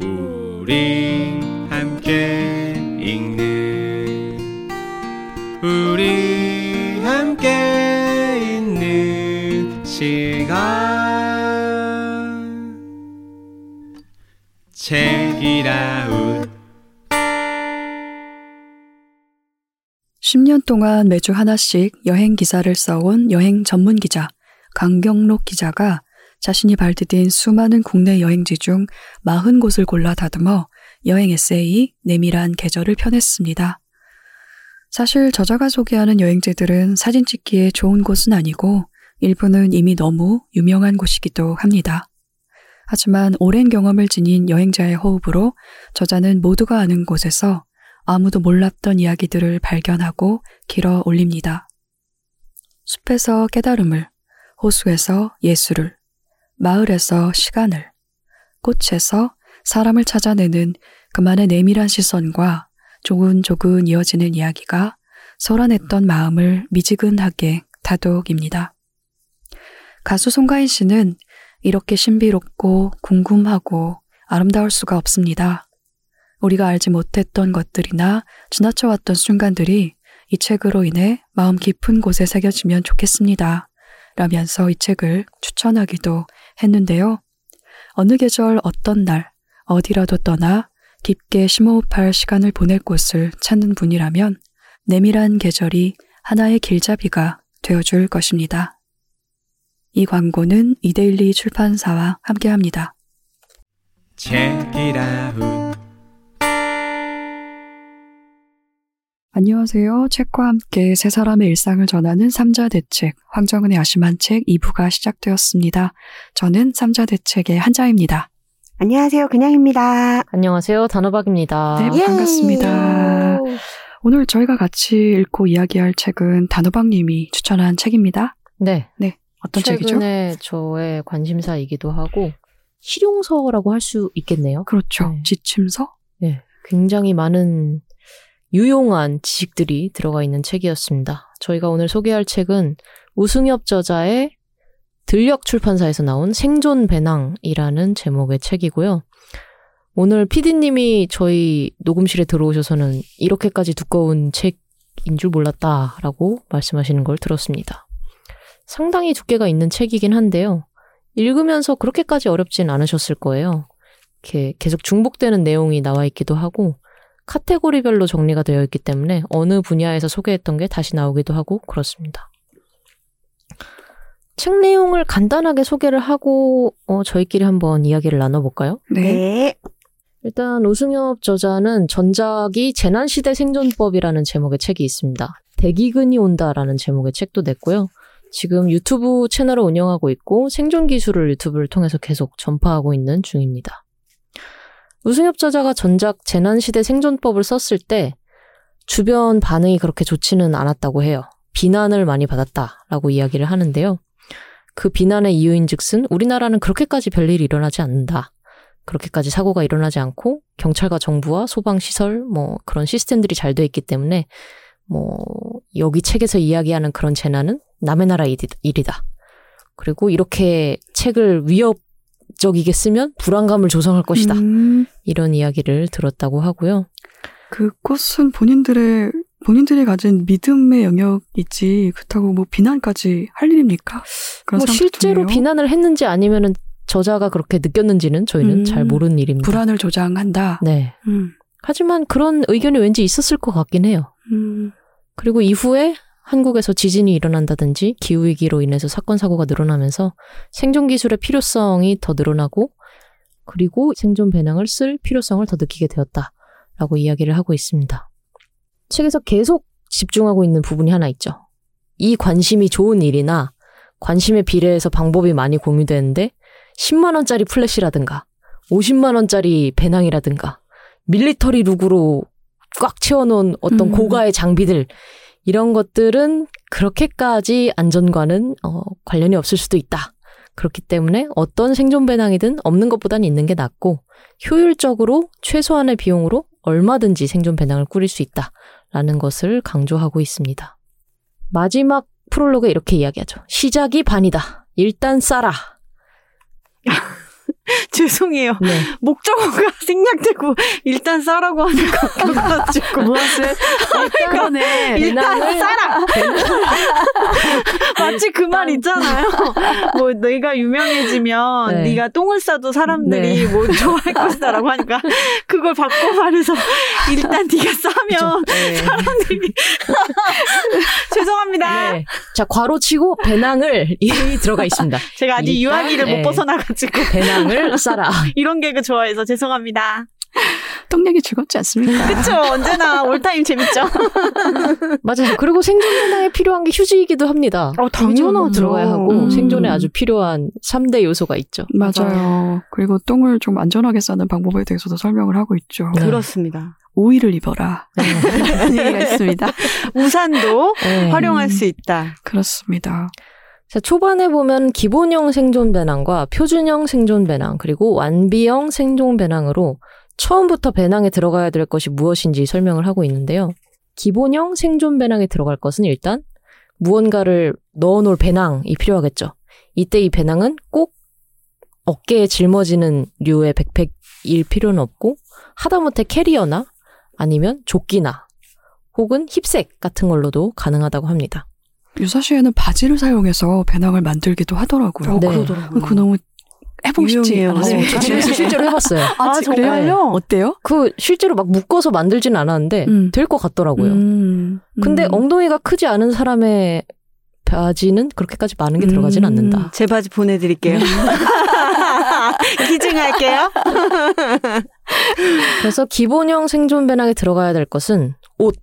우리 함께 읽는 우리 함께 있는 시간. 책이라웃. 10년 동안 매주 하나씩 여행 기사를 써온 여행 전문 기자 강경록 기자가 자신이 발디딘 수많은 국내 여행지 중 40곳을 골라 다듬어 여행 에세이 내밀한 계절을 펴냈습니다. 사실 저자가 소개하는 여행지들은 사진 찍기에 좋은 곳은 아니고 일부는 이미 너무 유명한 곳이기도 합니다. 하지만 오랜 경험을 지닌 여행자의 호흡으로 저자는 모두가 아는 곳에서 아무도 몰랐던 이야기들을 발견하고 길어 올립니다. 숲에서 깨달음을, 호수에서 예술을, 마을에서 시간을, 꽃에서 사람을 찾아내는 그만의 내밀한 시선과 조근조근 이어지는 이야기가 소란했던 마음을 미지근하게 다독입니다. 가수 송가인 씨는 이렇게 신비롭고 궁금하고 아름다울 수가 없습니다. 우리가 알지 못했던 것들이나 지나쳐왔던 순간들이 이 책으로 인해 마음 깊은 곳에 새겨지면 좋겠습니다. 라면서 이 책을 추천하기도 했는데요. 어느 계절 어떤 날 어디라도 떠나 깊게 심호흡할 시간을 보낼 곳을 찾는 분이라면 내밀한 계절이 하나의 길잡이가 되어줄 것입니다. 이 광고는 이데일리 출판사와 함께합니다. 책이라 안녕하세요. 책과 함께 세 사람의 일상을 전하는 삼자 대책, 황정은의 아심한 책 2부가 시작되었습니다. 저는 삼자 대책의 한자입니다. 안녕하세요. 그냥입니다. 안녕하세요. 단호박입니다. 네, 반갑습니다. 오늘 저희가 같이 읽고 이야기할 책은 단호박님이 추천한 책입니다. 네. 네. 어떤 책이죠? 최근에 저의 관심사이기도 하고 실용서라고 할 수 있겠네요. 그렇죠. 네. 지침서? 네. 굉장히 많은 유용한 지식들이 들어가 있는 책이었습니다. 저희가 오늘 소개할 책은 우승엽 저자의 들녘 출판사에서 나온 생존 배낭이라는 제목의 책이고요. 오늘 PD님이 저희 녹음실에 들어오셔서는 이렇게까지 두꺼운 책인 줄 몰랐다라고 말씀하시는 걸 들었습니다. 상당히 두께가 있는 책이긴 한데요. 읽으면서 그렇게까지 어렵진 않으셨을 거예요. 이렇게 계속 중복되는 내용이 나와 있기도 하고 카테고리별로 정리가 되어 있기 때문에 어느 분야에서 소개했던 게 다시 나오기도 하고 그렇습니다. 책 내용을 간단하게 소개를 하고 어, 저희끼리 한번 이야기를 나눠볼까요? 네. 네. 일단 오승엽 저자는 전작이 재난시대 생존법이라는 제목의 책이 있습니다. 대기근이 온다라는 제목의 책도 냈고요. 지금 유튜브 채널을 운영하고 있고 생존 기술을 유튜브를 통해서 계속 전파하고 있는 중입니다. 우승엽 저자가 전작 재난시대 생존법을 썼을 때 주변 반응이 그렇게 좋지는 않았다고 해요. 비난을 많이 받았다라고 이야기를 하는데요. 그 비난의 이유인 즉슨 우리나라는 그렇게까지 별일이 일어나지 않는다. 그렇게까지 사고가 일어나지 않고 경찰과 정부와 소방시설 뭐 그런 시스템들이 잘 돼 있기 때문에 뭐 여기 책에서 이야기하는 그런 재난은 남의 나라 일이다. 그리고 이렇게 책을 위협 적이게 쓰면 불안감을 조성할 것이다. 음, 이런 이야기를 들었다고 하고요. 그것은 본인들의 본인들이 가진 믿음의 영역이지 그렇다고 뭐 비난까지 할 일입니까? 뭐 실제로 드네요. 비난을 했는지 아니면은 저자가 그렇게 느꼈는지는 저희는 음, 잘 모르는 일입니다. 불안을 조장한다. 네. 음, 하지만 그런 의견이 왠지 있었을 것 같긴 해요. 음, 그리고 이후에 한국에서 지진이 일어난다든지 기후위기로 인해서 사건, 사고가 늘어나면서 생존 기술의 필요성이 더 늘어나고 그리고 생존 배낭을 쓸 필요성을 더 느끼게 되었다 라고 이야기를 하고 있습니다. 책에서 계속 집중하고 있는 부분이 하나 있죠. 이 관심이 좋은 일이나 관심에 비례해서 방법이 많이 공유되는데 10만원짜리 플래시라든가 50만원짜리 배낭이라든가 밀리터리 룩으로 꽉 채워놓은 어떤 음. 고가의 장비들 이런 것들은 그렇게까지 안전과는 어, 관련이 없을 수도 있다. 그렇기 때문에 어떤 생존 배낭이든 없는 것보다는 있는 게 낫고 효율적으로 최소한의 비용으로 얼마든지 생존 배낭을 꾸릴 수 있다라는 것을 강조하고 있습니다. 마지막 프롤로그에 이렇게 이야기하죠. 시작이 반이다. 일단 싸라. 죄송해요. 네. 목적어가 생략되고 일단 싸라고 하는 것 같아가지고 무엇을 그러네. 일단 싸라. 마치 그 말 있잖아요. 뭐 내가 유명해지면 네. 네. 가 똥을 싸도 사람들이 네. 뭐 좋아할 것이다라고 하니까 그걸 바꿔 말해서 일단 네가 싸면 네. 사람들이 죄송합니다. 네. 자, 괄호치고 배낭을 이 들어가 있습니다. 제가 아직 일단, 유아기를 네. 못 벗어나가지고 배낭을 싸라. 이런 개그 좋아해서 죄송합니다. 똥얘기 즐겁지 않습니까? 그쵸 언제나 올타임 재밌죠. 맞아요. 그리고 생존 배낭에 필요한 게 휴지이기도 합니다. 어, 당연하죠. 들어가야 하고 음. 생존에 아주 필요한 3대 요소가 있죠. 맞아요. 그리고 똥을 좀 안전하게 싸는 방법에 대해서도 설명을 하고 있죠. 네. 그렇습니다. 오이를 입어라. 이런 얘기가 있습니다. 우산도 네. 활용할 수 있다. 그렇습니다. 자, 초반에 보면 기본형 생존 배낭과 표준형 생존 배낭, 그리고 완비형 생존 배낭으로 처음부터 배낭에 들어가야 될 것이 무엇인지 설명을 하고 있는데요. 기본형 생존 배낭에 들어갈 것은 일단 무언가를 넣어놓을 배낭이 필요하겠죠. 이때 이 배낭은 꼭 어깨에 짊어지는 류의 백팩일 필요는 없고 하다못해 캐리어나 아니면 조끼나 혹은 힙색 같은 걸로도 가능하다고 합니다. 유사시에는 바지를 사용해서 배낭을 만들기도 하더라고요. 어, 네. 그러더라고요. 그거 너무 해보고 싶지 유용해요. 않았습니까? 저 집에서 실제로 해봤어요. 아, 아, 그래요? 정말요? 어때요? 그 실제로 막 묶어서 만들진 않았는데 음. 될것 같더라고요. 음, 근데 음. 엉덩이가 크지 않은 사람의 바지는 그렇게까지 많은 게 들어가진 음. 않는다. 제 바지 보내드릴게요. 기증할게요. 그래서 기본형 생존 배낭에 들어가야 될 것은 옷.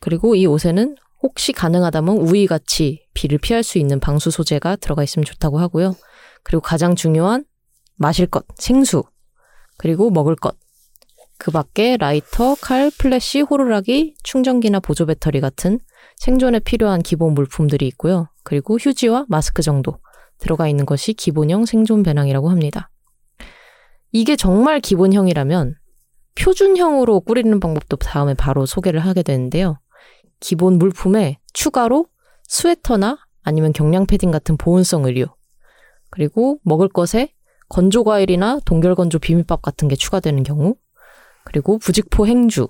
그리고 이 옷에는 혹시 가능하다면 우의같이 비를 피할 수 있는 방수 소재가 들어가 있으면 좋다고 하고요. 그리고 가장 중요한 마실 것, 생수. 그리고 먹을 것. 그 밖에 라이터, 칼, 플래시, 호루라기, 충전기나 보조 배터리 같은 생존에 필요한 기본 물품들이 있고요. 그리고 휴지와 마스크 정도 들어가 있는 것이 기본형 생존 배낭이라고 합니다. 이게 정말 기본형이라면 표준형으로 꾸리는 방법도 다음에 바로 소개를 하게 되는데요. 기본 물품에 추가로 스웨터나 아니면 경량 패딩 같은 보온성 의류, 그리고 먹을 것에 건조 과일이나 동결 건조 비빔밥 같은 게 추가되는 경우, 그리고 부직포 행주.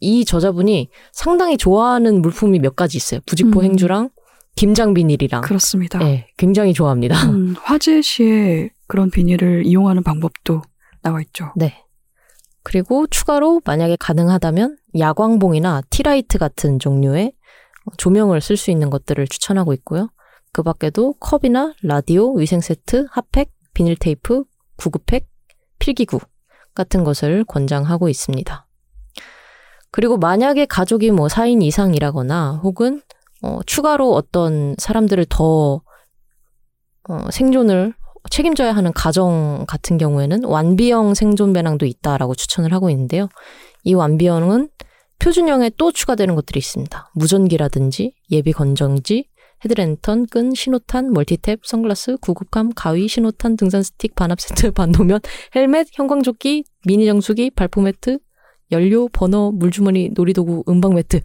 이 저자분이 상당히 좋아하는 물품이 몇 가지 있어요. 부직포 음. 행주랑 김장 비닐이랑. 그렇습니다. 네, 굉장히 좋아합니다. 음, 화재 시에 그런 비닐을 이용하는 방법도 나와 있죠. 네. 그리고 추가로 만약에 가능하다면 야광봉이나 티라이트 같은 종류의 조명을 쓸 수 있는 것들을 추천하고 있고요. 그 밖에도 컵이나 라디오, 위생 세트, 핫팩, 비닐 테이프, 구급팩, 필기구 같은 것을 권장하고 있습니다. 그리고 만약에 가족이 뭐 4인 이상이라거나 혹은 어, 추가로 어떤 사람들을 더 어, 생존을 책임져야 하는 가정 같은 경우에는 완비형 생존 배낭도 있다라고 추천을 하고 있는데요. 이 완비형은 표준형에 또 추가되는 것들이 있습니다. 무전기라든지 예비 건전지, 헤드랜턴, 끈, 신호탄, 멀티탭, 선글라스, 구급함, 가위, 신호탄, 등산 스틱, 반합 세트, 반도면, 헬멧, 형광조끼, 미니 정수기, 발포 매트, 연료, 버너, 물주머니, 놀이도구, 음방 매트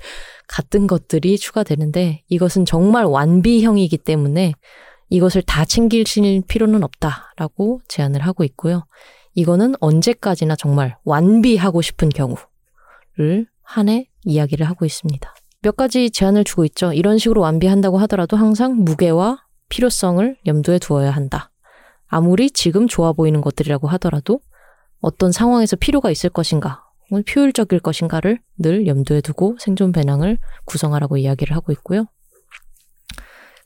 같은 것들이 추가되는데 이것은 정말 완비형이기 때문에 이것을 다 챙기실 필요는 없다라고 제안을 하고 있고요. 이거는 언제까지나 정말 완비하고 싶은 경우를 한 해 이야기를 하고 있습니다. 몇 가지 제안을 주고 있죠. 이런 식으로 완비한다고 하더라도 항상 무게와 필요성을 염두에 두어야 한다. 아무리 지금 좋아 보이는 것들이라고 하더라도 어떤 상황에서 필요가 있을 것인가, 혹은 효율적일 것인가를 늘 염두에 두고 생존 배낭을 구성하라고 이야기를 하고 있고요.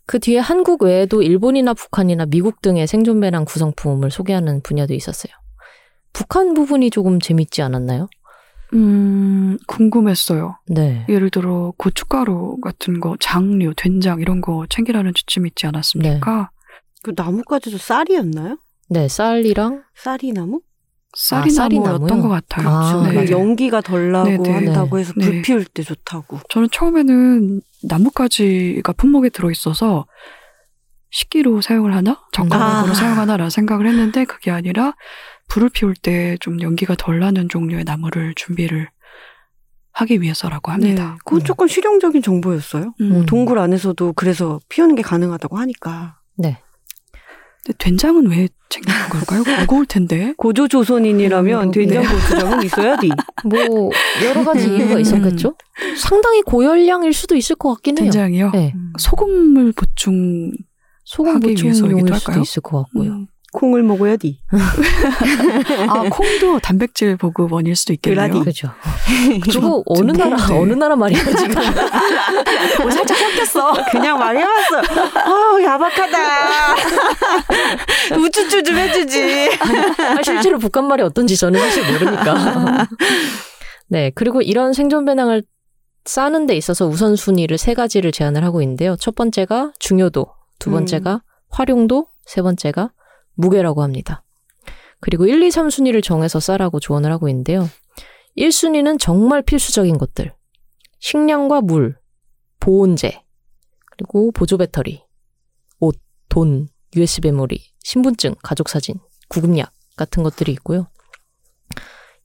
그 뒤에 한국 외에도 일본이나 북한이나 미국 등의 생존 배낭 구성품을 소개하는 분야도 있었어요. 북한 부분이 조금 재밌지 않았나요? 음, 궁금했어요. 네. 예를 들어 고춧가루 같은 거, 장류, 된장 이런 거 챙기라는 지침 있지 않았습니까? 그 나뭇가지도 쌀이었나요? 네, 쌀이랑 쌀이 나무? 쌀이 쌀이 나무였던 나무요? 것 같아요. 아, 그 네. 연기가 덜 나고 네, 네. 한다고 해서 네. 불 피울 때 좋다고. 저는 처음에는 나뭇가지가 품목에 들어있어서 식기로 사용을 하나? 젓가락으로 아. 사용하나라는 생각을 했는데 그게 아니라 불을 피울 때 좀 연기가 덜 나는 종류의 나무를 준비를 하기 위해서라고 합니다. 네. 그건 음. 조금 실용적인 정보였어요. 음. 뭐 동굴 안에서도 그래서 피우는 게 가능하다고 하니까. 네. 근데 된장은 왜 챙기는 걸까요? 무거울 텐데. 고조 조선인이라면 음, 된장 네. 고추장은 있어야지. 뭐 여러 가지 음. 이유가 있었겠죠. 상당히 고열량일 수도 있을 것 같긴 해요. 된장이요. 네. 소금을 보충 소금 보충용일 수도? 있을 것 같고요. 음. 콩을 먹어야지. 아 콩도 단백질 보급 원일 수도 있겠네요. 좀- 그거 어느 좀 나라 그런데. 어느 나라 말이야 지금. 어, 살짝 섞였어. 그냥 말해봤어. 어, 야박하다. 우쭈쭈 좀 해주지. 아, 실제로 북한 말이 어떤지 저는 사실 모르니까. 네, 그리고 이런 생존 배낭을 싸는 데 있어서 우선순위를 세 가지를 제안을 하고 있는데요. 첫 번째가 중요도, 두 번째가 활용도, 세 번째가 무게라고 합니다. 그리고 1, 2, 3순위를 정해서 싸라고 조언을 하고 있는데요. 1순위는 정말 필수적인 것들. 식량과 물, 보온재, 그리고 보조 배터리, 옷, 돈, USB 메모리, 신분증, 가족 사진, 구급약 같은 것들이 있고요.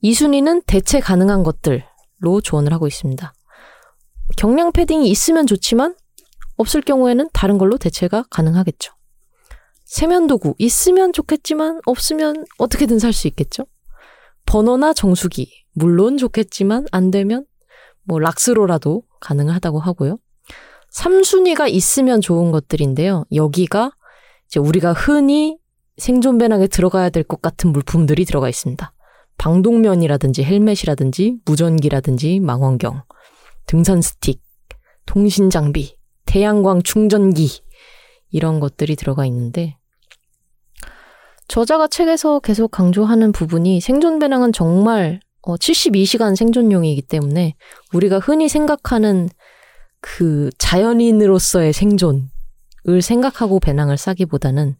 2순위는 대체 가능한 것들로 조언을 하고 있습니다. 경량 패딩이 있으면 좋지만 없을 경우에는 다른 걸로 대체가 가능하겠죠. 세면도구 있으면 좋겠지만 없으면 어떻게든 살 수 있겠죠. 버너나 정수기 물론 좋겠지만 안 되면 뭐 락스로라도 가능하다고 하고요. 3순위가 있으면 좋은 것들인데요. 여기가 이제 우리가 흔히 생존 배낭에 들어가야 될 것 같은 물품들이 들어가 있습니다. 방독면이라든지 헬멧이라든지 무전기라든지 망원경, 등산 스틱, 통신 장비, 태양광 충전기 이런 것들이 들어가 있는데 저자가 책에서 계속 강조하는 부분이 생존 배낭은 정말 어, 72시간 생존용이기 때문에 우리가 흔히 생각하는 그 자연인으로서의 생존을 생각하고 배낭을 싸기보다는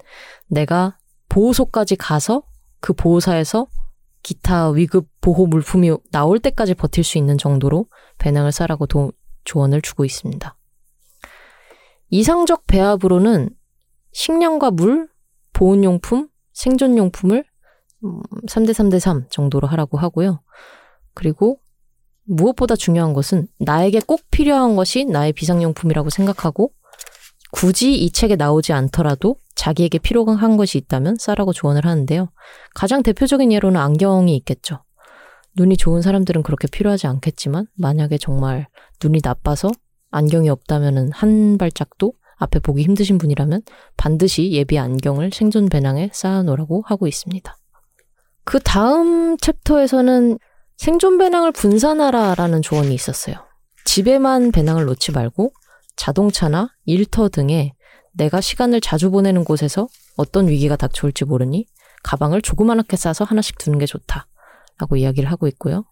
내가 보호소까지 가서 그 보호사에서 기타 위급 보호 물품이 나올 때까지 버틸 수 있는 정도로 배낭을 싸라고 도, 조언을 주고 있습니다. 이상적 배합으로는 식량과 물, 보온용품, 생존용품을 3대 3대 3 정도로 하라고 하고요. 그리고 무엇보다 중요한 것은 나에게 꼭 필요한 것이 나의 비상용품이라고 생각하고 굳이 이 책에 나오지 않더라도 자기에게 필요한 것이 있다면 싸라고 조언을 하는데요. 가장 대표적인 예로는 안경이 있겠죠. 눈이 좋은 사람들은 그렇게 필요하지 않겠지만 만약에 정말 눈이 나빠서 안경이 없다면은 한 발짝도 앞에 보기 힘드신 분이라면 반드시 예비 안경을 생존 배낭에 쌓아놓으라고 하고 있습니다. 그 다음 챕터에서는 생존 배낭을 분산하라라는 조언이 있었어요. 집에만 배낭을 놓지 말고 자동차나 일터 등에 내가 시간을 자주 보내는 곳에서 어떤 위기가 닥쳐올지 모르니 가방을 조그맣게 싸서 하나씩 두는 게 좋다. 라고 이야기를 하고 있고요.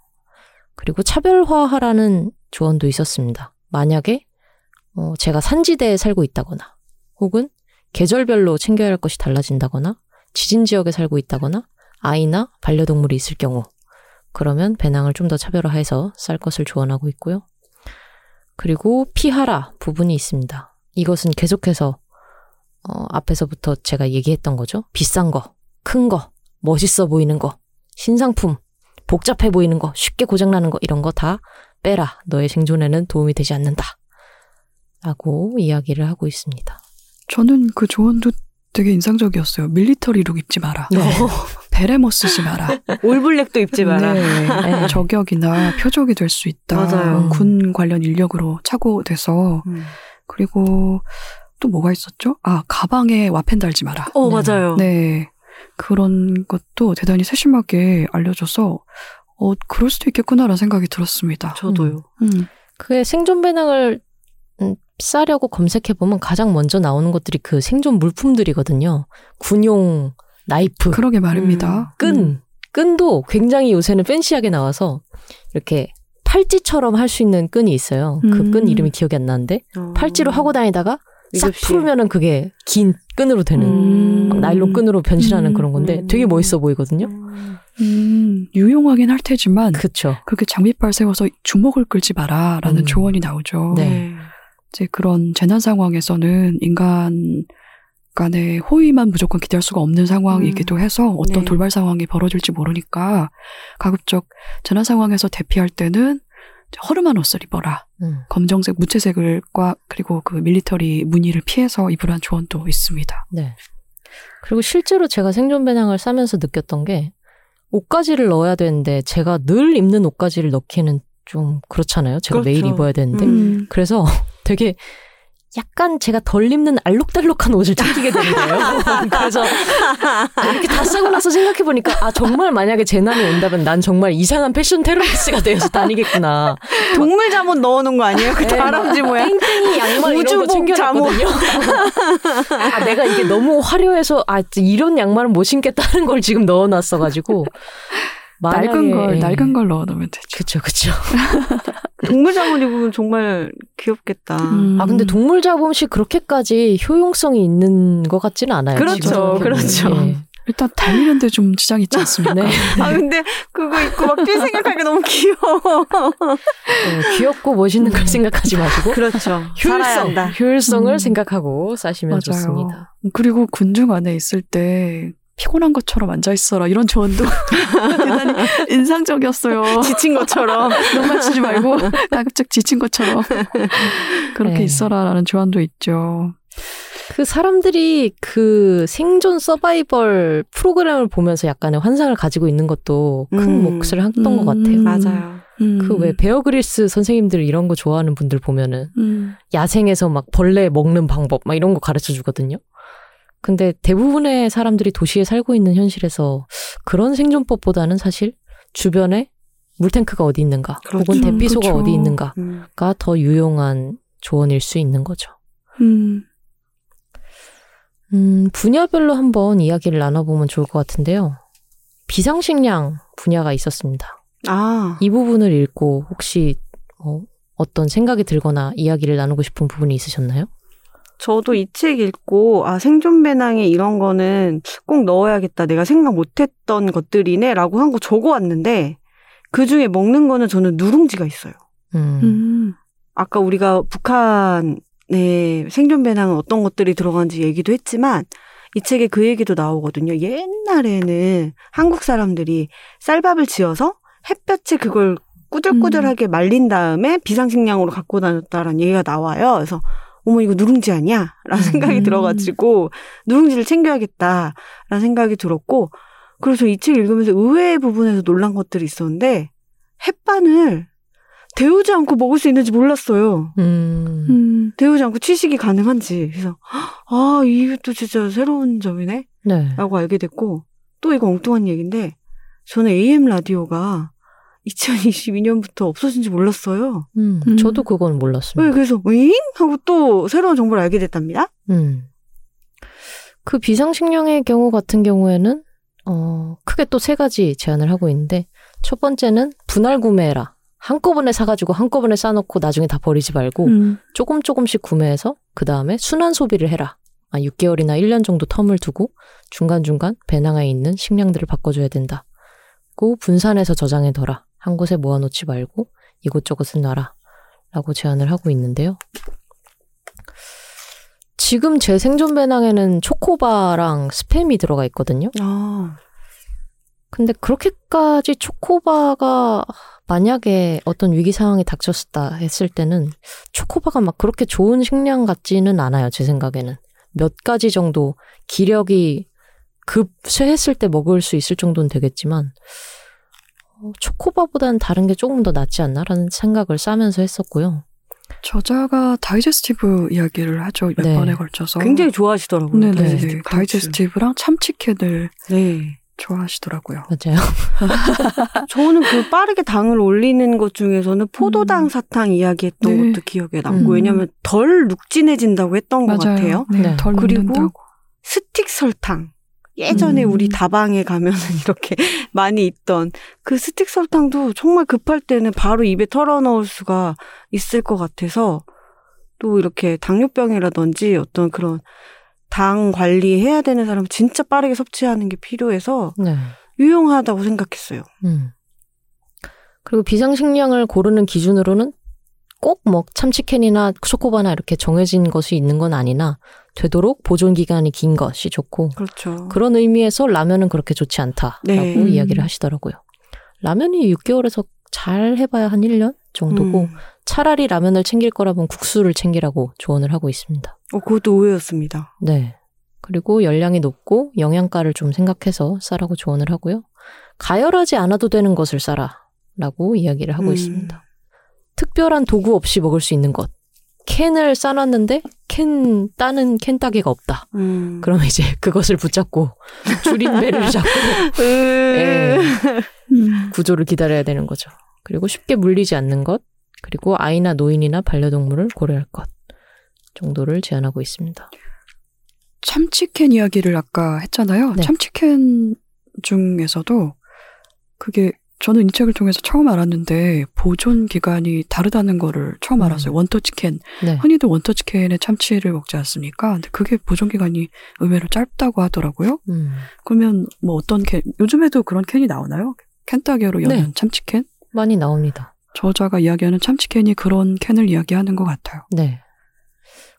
그리고 차별화하라는 조언도 있었습니다. 만약에 어, 제가 산지대에 살고 있다거나 혹은 계절별로 챙겨야 할 것이 달라진다거나 지진 지역에 살고 있다거나 아이나 반려동물이 있을 경우 그러면 배낭을 좀 더 차별화해서 쌀 것을 조언하고 있고요. 그리고 피하라 부분이 있습니다. 이것은 계속해서 어, 앞에서부터 제가 얘기했던 거죠. 비싼 거, 큰 거, 멋있어 보이는 거, 신상품, 복잡해 보이는 거, 쉽게 고장나는 거 이런 거 다 빼라. 너의 생존에는 도움이 되지 않는다. 라고 이야기를 하고 있습니다. 저는 그 조언도 되게 인상적이었어요. 밀리터리룩 입지 마라. 네. 베레모 쓰지 마라. 올블랙도 입지 마라. 네. 저격이나 표적이 될 수 있다. 맞아요. 군 관련 인력으로 착오돼서 음. 그리고 또 뭐가 있었죠? 아 가방에 와펜 달지 마라. 어, 네. 맞아요. 네 그런 것도 대단히 세심하게 알려줘서 어 그럴 수도 있겠구나라는 생각이 들었습니다. 저도요. 음. 그 생존 배낭을 음, 싸려고 검색해보면 가장 먼저 나오는 것들이 그 생존 물품들이거든요. 군용 나이프, 그러게 말입니다. 끈, 음. 끈도 굉장히 요새는 팬시하게 나와서 이렇게 팔찌처럼 할 수 있는 끈이 있어요. 그 음. 끈 이름이 기억이 안 나는데 어. 팔찌로 하고 다니다가 싹. 풀으면은 그게 긴 끈으로 되는 음. 막 나일론 끈으로 변신하는 음. 그런 건데 음. 되게 멋있어 보이거든요. 음. 음, 유용하긴 할 테지만 그쵸. 그렇게 장비빨 세워서 주먹을 끌지 마라라는 음. 조언이 나오죠. 네. 이제 그런 재난 상황에서는 인간 간의 호의만 무조건 기대할 수가 없는 상황이기도 해서 어떤 네. 돌발 상황이 벌어질지 모르니까 가급적 재난 상황에서 대피할 때는 허름한 옷을 입어라. 음. 검정색 무채색을 과 그리고 그 밀리터리 무늬를 피해서 입으라는 조언도 있습니다. 네. 그리고 실제로 제가 생존 배낭을 싸면서 느꼈던 게 옷가지를 넣어야 되는데 제가 늘 입는 옷가지를 넣기는 좀 그렇잖아요. 제가 매일 그렇죠. 입어야 되는데. 음. 그래서 되게 약간 제가 덜 입는 알록달록한 옷을 챙기게 되는 거예요. 그래서 이렇게 다 쓰고 나서 생각해 보니까 아 정말 만약에 재난이 온다면 난 정말 이상한 패션 테러리스트가 되어서 다니겠구나. 동물 잠옷 넣어놓은 거 아니에요? 그 네, 다람쥐 모양. 땡땡이 양말 이런 거 챙겨놨거든요. 아 내가 이게 너무 화려해서 아 이런 양말은 못 신겠다는 걸 지금 넣어놨어가지고 만약에- 낡은 걸 넣어 놓으면 되죠. 그쵸 그쵸. 동물 잠옷 입으면 정말 귀엽겠다. 음. 아 근데 동물 잡음시 그렇게까지 효용성이 있는 것 같지는 않아요. 그렇죠, 그렇죠. 예. 일단 달리는데 좀 지장 있지 않습니까? 네. 아 근데 그거 입고 막뛸 생각하니까 너무 귀여워. 네, 귀엽고 멋있는 걸 생각하지 마시고 그렇죠. 살아야 효율성, 한다. 효율성을 음. 생각하고 싸시면 맞아요. 좋습니다. 그리고 군중 안에 있을 때 피곤한 것처럼 앉아 있어라 이런 조언도 대단히 인상적이었어요. 지친 것처럼. 너무 치지 말고 가급적 지친 것처럼 그렇게 네. 있어라라는 조언도 있죠. 그 사람들이 그 생존 서바이벌 프로그램을 보면서 약간의 환상을 가지고 있는 것도 큰 음. 몫을 했던 것 음. 같아요. 맞아요. 그왜 베어 그릴스 선생님들 이런 거 좋아하는 분들 보면은 음. 야생에서 막 벌레 먹는 방법 막 이런 거 가르쳐 주거든요. 근데 대부분의 사람들이 도시에 살고 있는 현실에서 그런 생존법보다는 사실 주변에 물탱크가 어디 있는가 혹은 그렇죠. 대피소가 그렇죠. 어디 있는가가 음. 더 유용한 조언일 수 있는 거죠. 음. 음, 분야별로 한번 이야기를 나눠보면 좋을 것 같은데요. 비상식량 분야가 있었습니다. 아. 이 부분을 읽고 혹시 어, 어떤 생각이 들거나 이야기를 나누고 싶은 부분이 있으셨나요? 저도 이 책 읽고 아 생존 배낭에 이런 거는 꼭 넣어야겠다. 내가 생각 못했던 것들이네라고 한 거 적어왔는데 그 중에 먹는 거는 저는 누룽지가 있어요. 음, 음. 아까 우리가 북한의 생존 배낭은 어떤 것들이 들어간지 얘기도 했지만 이 책에 그 얘기도 나오거든요. 옛날에는 한국 사람들이 쌀밥을 지어서 햇볕에 그걸 꾸들꾸들하게 말린 다음에 비상식량으로 갖고 다녔다라는 얘기가 나와요. 그래서 어머 이거 누룽지 아니야? 라는 생각이 음. 들어가지고 누룽지를 챙겨야겠다라는 생각이 들었고 그래서 이 책 읽으면서 의외의 부분에서 놀란 것들이 있었는데 햇반을 데우지 않고 먹을 수 있는지 몰랐어요. 음, 음. 데우지 않고 취식이 가능한지. 그래서, 아, 이것도 진짜 새로운 점이네? 네. 라고 알게 됐고, 또 이거 엉뚱한 얘기인데, 저는 AM 라디오가 2022년부터 없어진 지 몰랐어요. 음, 음. 저도 그건 네, 몰랐습니다. 그래서, 윙? 하고 또 새로운 정보를 알게 됐답니다. 음. 그 비상식량의 경우 같은 경우에는 어, 크게 또 세 가지 제안을 하고 있는데 첫 번째는 분할 구매해라. 한꺼번에 사가지고 한꺼번에 싸놓고 나중에 다 버리지 말고 음. 조금 조금씩 구매해서 그 다음에 순환 소비를 해라. 아, 6개월이나 1년 정도 텀을 두고 중간중간 배낭에 있는 식량들을 바꿔줘야 된다. 고 분산해서 저장해둬라. 한 곳에 모아놓지 말고 이곳저곳에 놔라. 라고 제안을 하고 있는데요. 지금 제 생존 배낭에는 초코바랑 스팸이 들어가 있거든요. 아, 근데 그렇게까지 초코바가 만약에 어떤 위기 상황이 닥쳤다 했을 때는 초코바가 막 그렇게 좋은 식량 같지는 않아요, 제 생각에는. 몇 가지 정도 기력이 급쇠했을 때 먹을 수 있을 정도는 되겠지만 어, 초코바보다는 다른 게 조금 더 낫지 않나라는 생각을 싸면서 했었고요. 저자가 다이제스티브 이야기를 하죠. 몇 네. 번에 걸쳐서. 굉장히 좋아하시더라고요. 네네네. 다이제스티브 카우치. 다이제스티브랑 참치캔을 네. 좋아하시더라고요. 맞아요. 저는 그 빠르게 당을 올리는 것 중에서는 포도당 음. 사탕 이야기했던 네. 것도 기억에 남고, 음. 왜냐면 덜 눅진해진다고 했던 것 맞아요. 같아요. 네, 네. 덜 그리고 녹는다고. 스틱 설탕. 예전에 음. 우리 다방에 가면은 이렇게 많이 있던 그 스틱 설탕도 정말 급할 때는 바로 입에 털어 넣을 수가 있을 것 같아서 또 이렇게 당뇨병이라든지 어떤 그런 당 관리해야 되는 사람은 진짜 빠르게 섭취하는 게 필요해서 네. 유용하다고 생각했어요. 음. 그리고 비상식량을 고르는 기준으로는 꼭 뭐 참치캔이나 초코바나 이렇게 정해진 것이 있는 건 아니나 되도록 보존 기간이 긴 것이 좋고 그렇죠. 그런 의미에서 라면은 그렇게 좋지 않다라고 네. 음. 이야기를 하시더라고요. 라면이 6개월에서 잘 해봐야 한 1년 정도고 음. 차라리 라면을 챙길 거라면 국수를 챙기라고 조언을 하고 있습니다. 어, 그것도 오해였습니다. 네. 그리고 열량이 높고 영양가를 좀 생각해서 싸라고 조언을 하고요. 가열하지 않아도 되는 것을 싸라. 라고 이야기를 하고 음. 있습니다. 특별한 도구 없이 먹을 수 있는 것. 캔을 싸놨는데 캔 따는 캔 따개가 없다. 음. 그러면 이제 그것을 붙잡고 줄임배를 잡고 예, 음. 구조를 기다려야 되는 거죠. 그리고 쉽게 물리지 않는 것, 그리고 아이나 노인이나 반려동물을 고려할 것 정도를 제안하고 있습니다. 참치캔 이야기를 아까 했잖아요. 네. 참치캔 중에서도 그게 저는 이 책을 통해서 처음 알았는데 보존 기간이 다르다는 거를 처음 음. 알았어요. 원터치캔. 네. 흔히들 원터치캔에 참치를 먹지 않습니까? 근데 그게 보존 기간이 의외로 짧다고 하더라고요. 음, 그러면 뭐 어떤 캔 요즘에도 그런 캔이 나오나요? 캔따개로 여는 네. 참치캔? 많이 나옵니다. 저자가 이야기하는 참치캔이 그런 캔을 이야기하는 것 같아요. 네.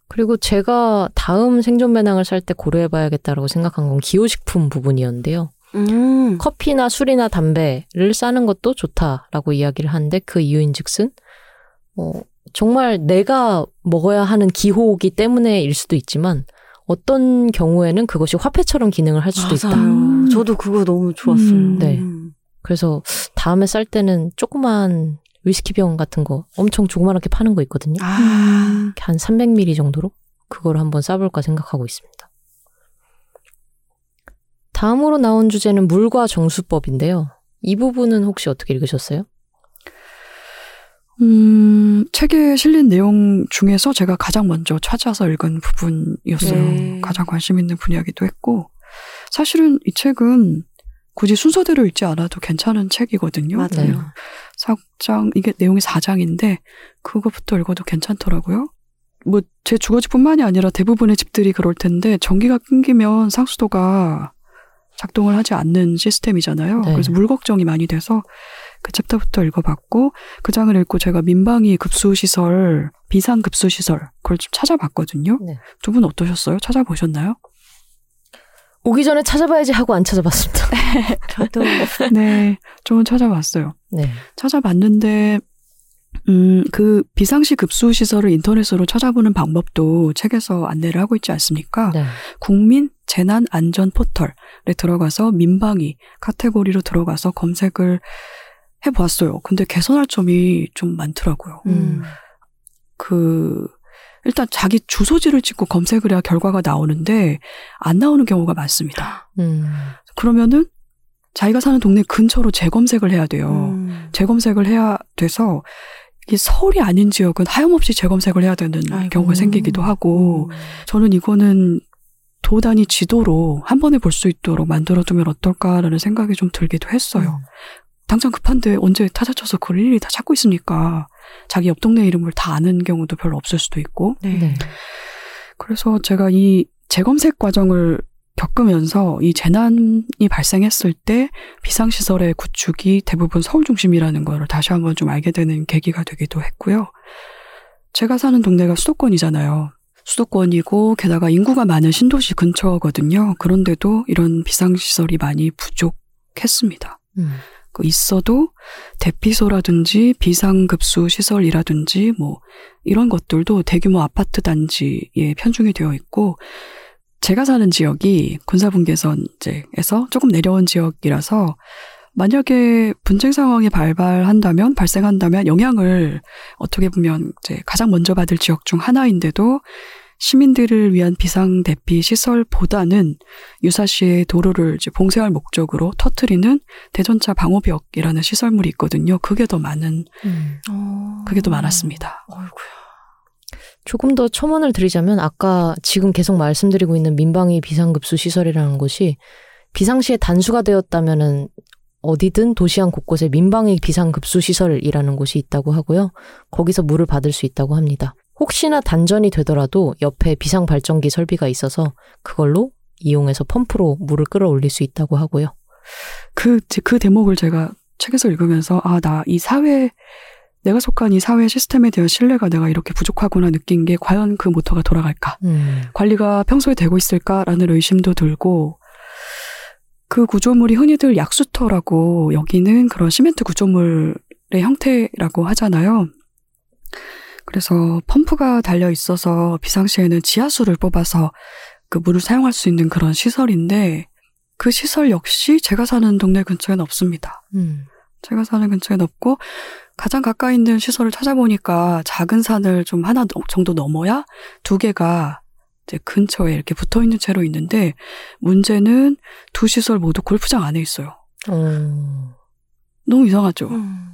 그리고 제가 다음 생존 배낭을 살 때 고려해봐야겠다라고 생각한 건 기호식품 부분이었는데요. 음. 커피나 술이나 담배를 싸는 것도 좋다라고 이야기를 하는데 그 이유인즉슨 어, 정말 내가 먹어야 하는 기호이기 때문에일 수도 있지만 어떤 경우에는 그것이 화폐처럼 기능을 할 수도 있다. 맞아요. 저도 그거 너무 좋았어요. 음, 네. 그래서 다음에 쌀 때는 조그만 위스키병 같은 거 엄청 조그맣게 파는 거 있거든요. 아, 한 300ml 정도로 그걸 한번 싸볼까 생각하고 있습니다. 다음으로 나온 주제는 물과 정수법인데요. 이 부분은 혹시 어떻게 읽으셨어요? 음, 책에 실린 내용 중에서 제가 가장 먼저 찾아서 읽은 부분이었어요. 네. 가장 관심 있는 분야기도 했고, 사실은 이 책은 굳이 순서대로 읽지 않아도 괜찮은 책이거든요. 맞아요. 네. 4장, 이게 내용이 4장인데, 그거부터 읽어도 괜찮더라고요. 뭐, 제 주거집뿐만이 아니라 대부분의 집들이 그럴 텐데, 전기가 끊기면 상수도가 작동을 하지 않는 시스템이잖아요. 네. 그래서 물 걱정이 많이 돼서 그 챕터부터 읽어봤고, 그 장을 읽고 제가 민방위 급수시설, 비상 급수시설, 그걸 좀 찾아봤거든요. 네. 두분 어떠셨어요? 찾아보셨나요? 오기 전에 찾아봐야지 하고 안 찾아봤습니다. 저도 네, 저는 찾아봤어요. 네. 찾아봤는데 음, 그 비상시 급수 시설을 인터넷으로 찾아보는 방법도 책에서 안내를 하고 있지 않습니까? 네. 국민 재난 안전 포털에 들어가서 민방위 카테고리로 들어가서 검색을 해 보았어요. 근데 개선할 점이 좀 많더라고요. 음. 그 일단 자기 주소지를 찍고 검색을 해야 결과가 나오는데 안 나오는 경우가 많습니다. 음. 그러면은 자기가 사는 동네 근처로 재검색을 해야 돼요. 음. 재검색을 해야 돼서 이게 서울이 아닌 지역은 하염없이 재검색을 해야 되는 아이고. 경우가 생기기도 하고 저는 이거는 도단위 지도로 한 번에 볼 수 있도록 만들어두면 어떨까라는 생각이 좀 들기도 했어요. 당장 급한데 언제 타자쳐서 그걸 일일이 다 찾고 있습니까? 자기 옆 동네 이름을 다 아는 경우도 별로 없을 수도 있고. 네. 네. 그래서 제가 이 재검색 과정을 겪으면서 이 재난이 발생했을 때 비상시설의 구축이 대부분 서울 중심이라는 걸 다시 한번 좀 알게 되는 계기가 되기도 했고요. 제가 사는 동네가 수도권이잖아요. 수도권이고 게다가 인구가 많은 신도시 근처거든요. 그런데도 이런 비상시설이 많이 부족했습니다. 음. 그 있어도 대피소라든지 비상급수 시설이라든지 뭐 이런 것들도 대규모 아파트 단지에 편중이 되어 있고 제가 사는 지역이 군사분계선에서 조금 내려온 지역이라서 만약에 분쟁 상황이 발발한다면 발생한다면 영향을 어떻게 보면 이제 가장 먼저 받을 지역 중 하나인데도 시민들을 위한 비상 대피 시설보다는 유사시의 도로를 이제 봉쇄할 목적으로 터트리는 대전차 방호벽이라는 시설물이 있거든요. 그게 더 많은 음. 어. 그게 더 많았습니다. 조금 더 첨언을 드리자면 아까 지금 계속 말씀드리고 있는 민방위 비상급수 시설이라는 것이 비상시에 단수가 되었다면은 어디든 도시안 곳곳에 민방위 비상급수 시설이라는 곳이 있다고 하고요. 거기서 물을 받을 수 있다고 합니다. 혹시나 단전이 되더라도 옆에 비상 발전기 설비가 있어서 그걸로 이용해서 펌프로 물을 끌어올릴 수 있다고 하고요. 그, 그 대목을 제가 책에서 읽으면서, 아, 나 이 사회, 내가 속한 이 사회 시스템에 대한 신뢰가 내가 이렇게 부족하구나 느낀 게 과연 그 모터가 돌아갈까? 음. 관리가 평소에 되고 있을까라는 의심도 들고, 그 구조물이 흔히들 약수터라고 여기는 그런 시멘트 구조물의 형태라고 하잖아요. 그래서 펌프가 달려 있어서 비상시에는 지하수를 뽑아서 그 물을 사용할 수 있는 그런 시설인데 그 시설 역시 제가 사는 동네 근처에는 없습니다. 음. 제가 사는 근처에는 없고 가장 가까이 있는 시설을 찾아보니까 작은 산을 좀 하나 정도 넘어야 두 개가 이제 근처에 이렇게 붙어 있는 채로 있는데 문제는 두 시설 모두 골프장 안에 있어요. 어. 너무 이상하죠. 음.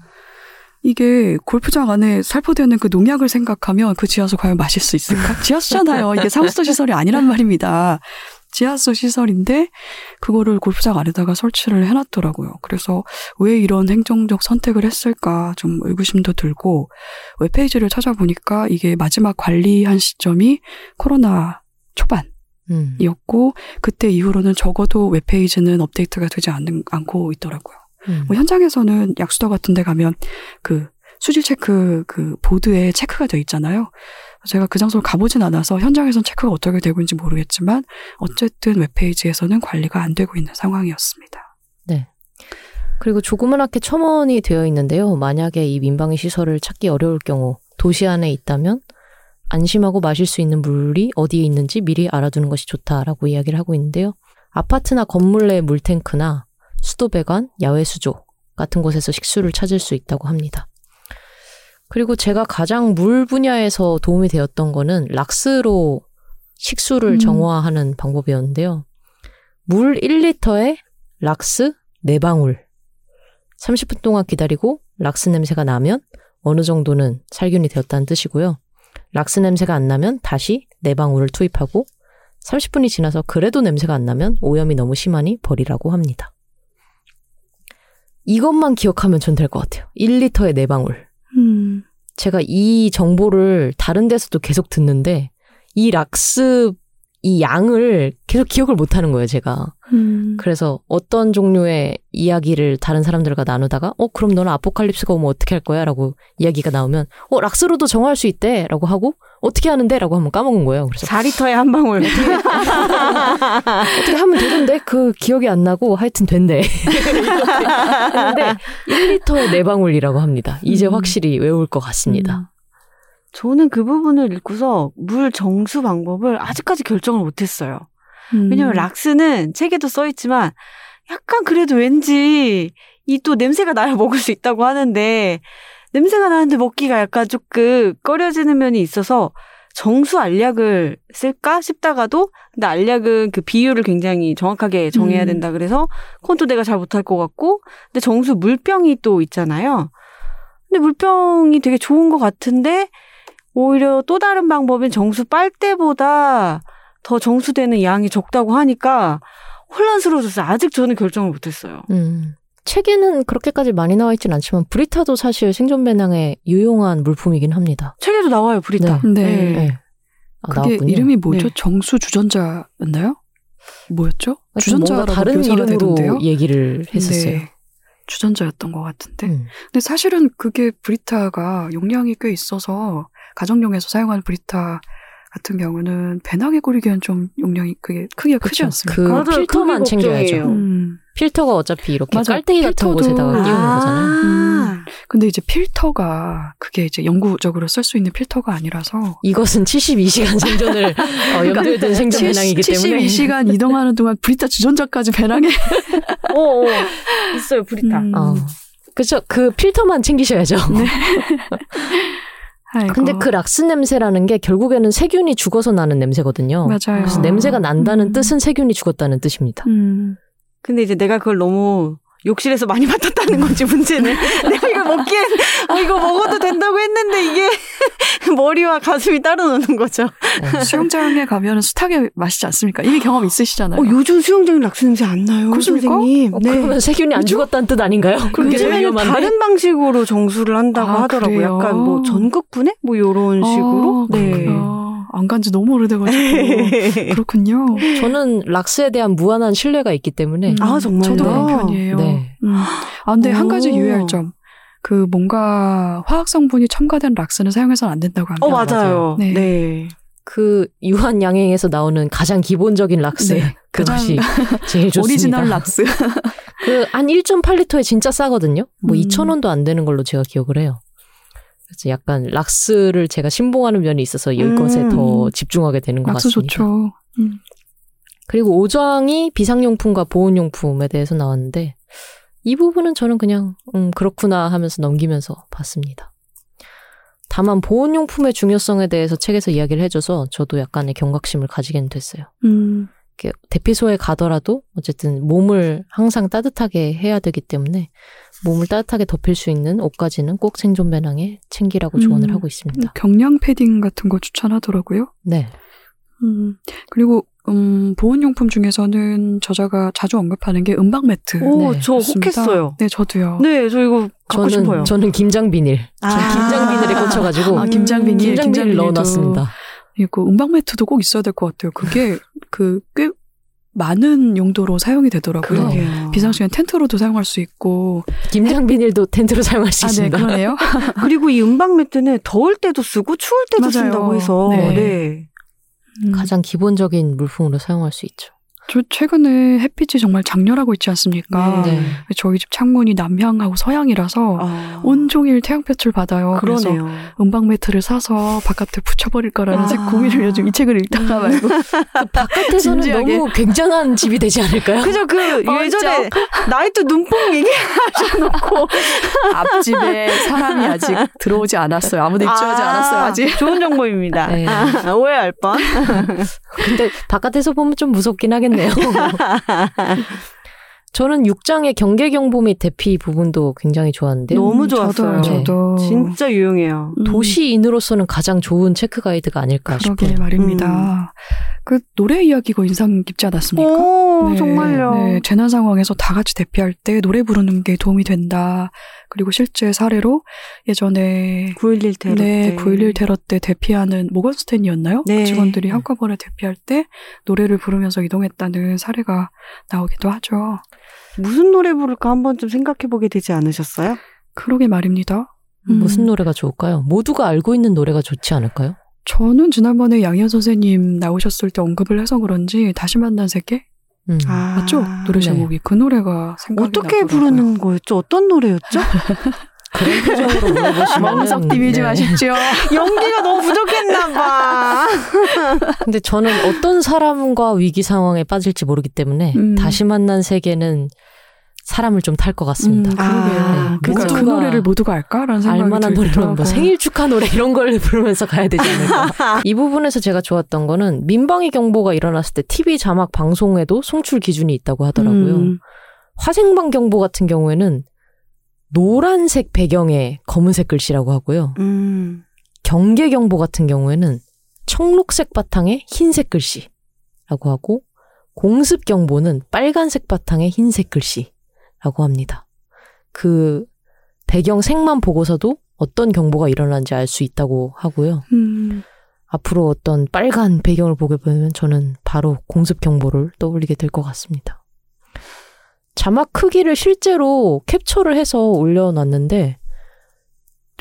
이게 골프장 안에 살포되어 있는 그 농약을 생각하면 그 지하수 과연 마실 수 있을까? 지하수잖아요. 이게 상수도 시설이 아니란 말입니다. 지하수 시설인데 그거를 골프장 안에다가 설치를 해놨더라고요. 그래서 왜 이런 행정적 선택을 했을까 좀 의구심도 들고 웹페이지를 찾아보니까 이게 마지막 관리한 시점이 코로나 초반. 음. 이었고 그때 이후로는 적어도 웹페이지는 업데이트가 되지 않는, 않고 있더라고요. 음. 뭐 현장에서는 약수도 같은 데 가면 그 수질 체크 그 보드에 체크가 돼 있잖아요. 제가 그 장소를 가보진 않아서 현장에선 체크가 어떻게 되고 있는지 모르겠지만 어쨌든 웹페이지에서는 관리가 안 되고 있는 상황이었습니다. 그리고 조그맣게 첨언이 되어 있는데요. 만약에 이 민방위 시설을 찾기 어려울 경우 도시 안에 있다면 안심하고 마실 수 있는 물이 어디에 있는지 미리 알아두는 것이 좋다라고 이야기를 하고 있는데요. 아파트나 건물 내 물탱크나 수도배관, 야외 수조 같은 곳에서 식수를 찾을 수 있다고 합니다. 그리고 제가 가장 물 분야에서 도움이 되었던 거는 락스로 식수를 음. 정화하는 방법이었는데요. 물 1리터에 락스 4방울. 30분 동안 기다리고 락스 냄새가 나면 어느 정도는 살균이 되었다는 뜻이고요. 락스 냄새가 안 나면 다시 4방울을 투입하고 30분이 지나서 그래도 냄새가 안 나면 오염이 너무 심하니 버리라고 합니다. 이것만 기억하면 전 될 것 같아요. 1리터에 4방울. 음. 제가 이 정보를 다른 데서도 계속 듣는데 이 락스 이 양을 계속 기억을 못 하는 거예요, 제가. 음. 그래서 어떤 종류의 이야기를 다른 사람들과 나누다가 어 그럼 너는 아포칼립스가 오면 어떻게 할 거야? 라고 이야기가 나오면 어 락스로도 정할 수 있대 라고 하고 어떻게 하는데? 라고 한번 까먹은 거예요. 그래서 4리터에 한 방울. 어떻게 하면 되던데 그 기억이 안 나고 하여튼 된대. 근데 1리터에 4방울이라고 합니다. 이제 음. 확실히 외울 것 같습니다. 저는 그 부분을 읽고서 물 정수 방법을 아직까지 결정을 못했어요. 음. 왜냐면 락스는 책에도 써 있지만 약간 그래도 왠지 이 또 냄새가 나야 먹을 수 있다고 하는데 냄새가 나는데 먹기가 약간 조금 꺼려지는 면이 있어서 정수 알약을 쓸까 싶다가도 근데 알약은 그 비율을 굉장히 정확하게 정해야 음. 된다 그래서 그건 또 내가 잘 못할 것 같고 근데 정수 물병이 또 있잖아요. 근데 물병이 되게 좋은 것 같은데 오히려 또 다른 방법인 정수 빨대보다 더 정수되는 양이 적다고 하니까 혼란스러워졌어요. 아직 저는 결정을 못했어요. 음. 책에는 그렇게까지 많이 나와 있진 않지만 브리타도 사실 생존 배낭에 유용한 물품이긴 합니다. 책에도 나와요, 브리타. 네. 네. 아, 그게 나왔군요. 이름이 뭐죠? 네. 정수 주전자였나요? 뭐였죠? 주전자라고 다른 이름으로 되던데요? 얘기를 했었어요. 네. 주전자였던 것 같은데. 음. 근데 사실은 그게 브리타가 용량이 꽤 있어서 가정용에서 사용하는 브리타 같은 경우는 배낭에 고리기엔 좀 용량이 그게 크기가 크지. 않습니까? 그 맞아요. 필터만 챙겨야죠. 음. 필터가 어차피 이렇게 맞아. 깔때기 같은 필터도- 곳에다가 끼우는 거잖아요. 음. 근데 이제 필터가 그게 이제 영구적으로 쓸 수 있는 필터가 아니라서 이것은 72시간 생존을 어, 염두에 둔 생존 배낭이기 때문에 72시간 이동하는 동안 브리타 주전자까지 배낭에 오, 오. 있어요, 브리타. 음. 어. 그죠. 그 필터만 챙기셔야죠. 아이고. 근데 그 락스 냄새라는 게 결국에는 세균이 죽어서 나는 냄새거든요. 맞아요. 그래서 냄새가 난다는 음. 뜻은 세균이 죽었다는 뜻입니다. 음. 근데 이제 내가 그걸 너무 욕실에서 많이 맡았다는 거지, 문제는. 내가 이걸 먹기엔, 어, 이거 먹어도 된다고 했는데 이게 머리와 가슴이 따로 노는 거죠. 네. 수영장에 가면 수탉에 마시지 않습니까? 이미 경험 있으시잖아요. 어, 요즘 수영장에 락스 냄새 안 나요, 그렇습니까? 선생님. 어, 그러면 세균이 안 죽었다는 뜻 아닌가요? 좀 요즘에는. 다른 방식으로 정수를 한다고 아, 하더라고요. 그래요? 약간 뭐 전극분해? 뭐 요런 식으로. 아, 네. 그렇구나. 안 간 지 너무 오래돼가지고. 그렇군요. 저는 락스에 대한 무한한 신뢰가 있기 때문에 음, 아, 정말요? 저도 그런 편이에요. 네. 음. 아, 근데 한 가지 오. 유의할 점. 그 뭔가 화학 성분이 첨가된 락스는 사용해서는 안 된다고 합니다. 어, 맞아요. 네. 네. 그 유한 양행에서 나오는 가장 기본적인 락스 네. 그것이 제일 좋습니다. 오리지널 락스. 그 한 1.8리터에 진짜 싸거든요. 뭐 음. 2,000원도 안 되는 걸로 제가 기억을 해요. 그래서 약간 락스를 제가 신봉하는 면이 있어서 이것에 음. 더 집중하게 되는 것 락스 같습니다. 좋죠. 음. 그리고 오장이 비상용품과 보온용품에 대해서 나왔는데 이 부분은 저는 그냥 음 그렇구나 하면서 넘기면서 봤습니다. 다만 보온용품의 중요성에 대해서 책에서 이야기를 해줘서 저도 약간의 경각심을 가지게 됐어요. 음, 대피소에 가더라도 어쨌든 몸을 항상 따뜻하게 해야 되기 때문에 몸을 따뜻하게 덮일 수 있는 옷까지는 꼭 생존 배낭에 챙기라고 조언을 음. 하고 있습니다. 경량 패딩 같은 거 추천하더라고요. 네. 음, 그리고 음, 보온용품 중에서는 저자가 자주 언급하는 게 음박 매트. 오, 네, 저. 혹했어요. 네, 저도요. 네, 저 이거 갖고 저는 싶어요. 저는 김장 비닐. 아. 전 김장 비닐에 꽂혀가지고 아, 김장 비닐, 김장 비닐 넣어놨습니다. 그리고 음박 매트도 꼭 있어야 될 것 같아요. 그게 그 꽤 많은 용도로 사용이 되더라고요. 그러게요. 비상시엔 텐트로도 사용할 수 있고. 김장 비닐도 텐트로 사용할 수 아, 네, 있습니다. 그러네요. 그리고 이 음박 매트는 더울 때도 쓰고 추울 때도 맞아요. 쓴다고 해서 네. 네. 음, 가장 기본적인 물품으로 사용할 수 있죠. 저 최근에 햇빛이 정말 장렬하고 있지 않습니까? 네. 저희 집 창문이 남향하고 서향이라서 아, 온종일 태양볕을 받아요. 그래서 그러네요. 음박 매트를 사서 바깥에 붙여버릴 거라는 아. 책 고민을 요즘 이 책을 읽다가 말고 바깥에서는 진지하게. 너무 굉장한 집이 되지 않을까요? 그죠 그 예전에 나이트 눈뽕 얘기하셔놓고 앞집에 사람이 아직 들어오지 않았어요. 아무도 입주하지 않았어요. 아직. 좋은 정보입니다. 네. 아, 오해할 뻔. 근데 바깥에서 보면 좀 무섭긴 하겠네요. 저는 6장의 경계 경보 및 대피 부분도 굉장히 좋았는데 너무 음, 좋았어요. 저도, 저도 진짜 유용해요. 음, 도시인으로서는 가장 좋은 체크 가이드가 아닐까 그러게 싶어요. 말입니다. 그 노래 이야기가 인상 깊지 않았습니까? 오, 네, 정말요. 네, 재난 상황에서 다 같이 대피할 때 노래 부르는 게 도움이 된다. 그리고 실제 사례로 예전에 9.11 테러 네, 때. 9.11 테러 때 대피하는 모건스탠이었나요? 네. 직원들이 한꺼번에 대피할 때 노래를 부르면서 이동했다는 사례가 나오기도 하죠. 무슨 노래 부를까 한 번쯤 생각해 보게 되지 않으셨어요? 그러게 말입니다. 음, 무슨 노래가 좋을까요? 모두가 알고 있는 노래가 좋지 않을까요? 저는 지난번에 양현 선생님 나오셨을 때 언급을 해서 그런지 다시 만난 세계 음. 아, 맞죠? 노래 네. 제목이 그 노래가 생각이 어떻게 나더라고요. 부르는 거였죠? 어떤 노래였죠? 그런 표정으로 물어보시면 멍석 비비지 마십시오. 연기가 너무 부족했나 봐. 근데 저는 어떤 사람과 위기 상황에 빠질지 모르기 때문에 음. 다시 만난 세계는 사람을 좀 탈 것 같습니다. 음, 그러게요. 그 노래를 모두가 알까라는 생각이 알만한 노래는. 뭐 생일 축하 노래 이런 걸 부르면서 가야 되지 않을까. 이 부분에서 제가 좋았던 거는 민방위 경보가 일어났을 때 TV 자막 방송에도 송출 기준이 있다고 하더라고요. 음, 화생방 경보 같은 경우에는 노란색 배경에 검은색 글씨라고 하고요. 음. 경계 경보 같은 경우에는 청록색 바탕에 흰색 글씨라고 하고 공습 경보는 빨간색 바탕에 흰색 글씨 라고 합니다. 그 배경 색만 보고서도 어떤 경보가 일어난지 알 수 있다고 하고요. 음, 앞으로 어떤 빨간 배경을 보게 되면 저는 바로 공습 경보를 떠올리게 될 것 같습니다. 자막 크기를 실제로 캡처를 해서 올려놨는데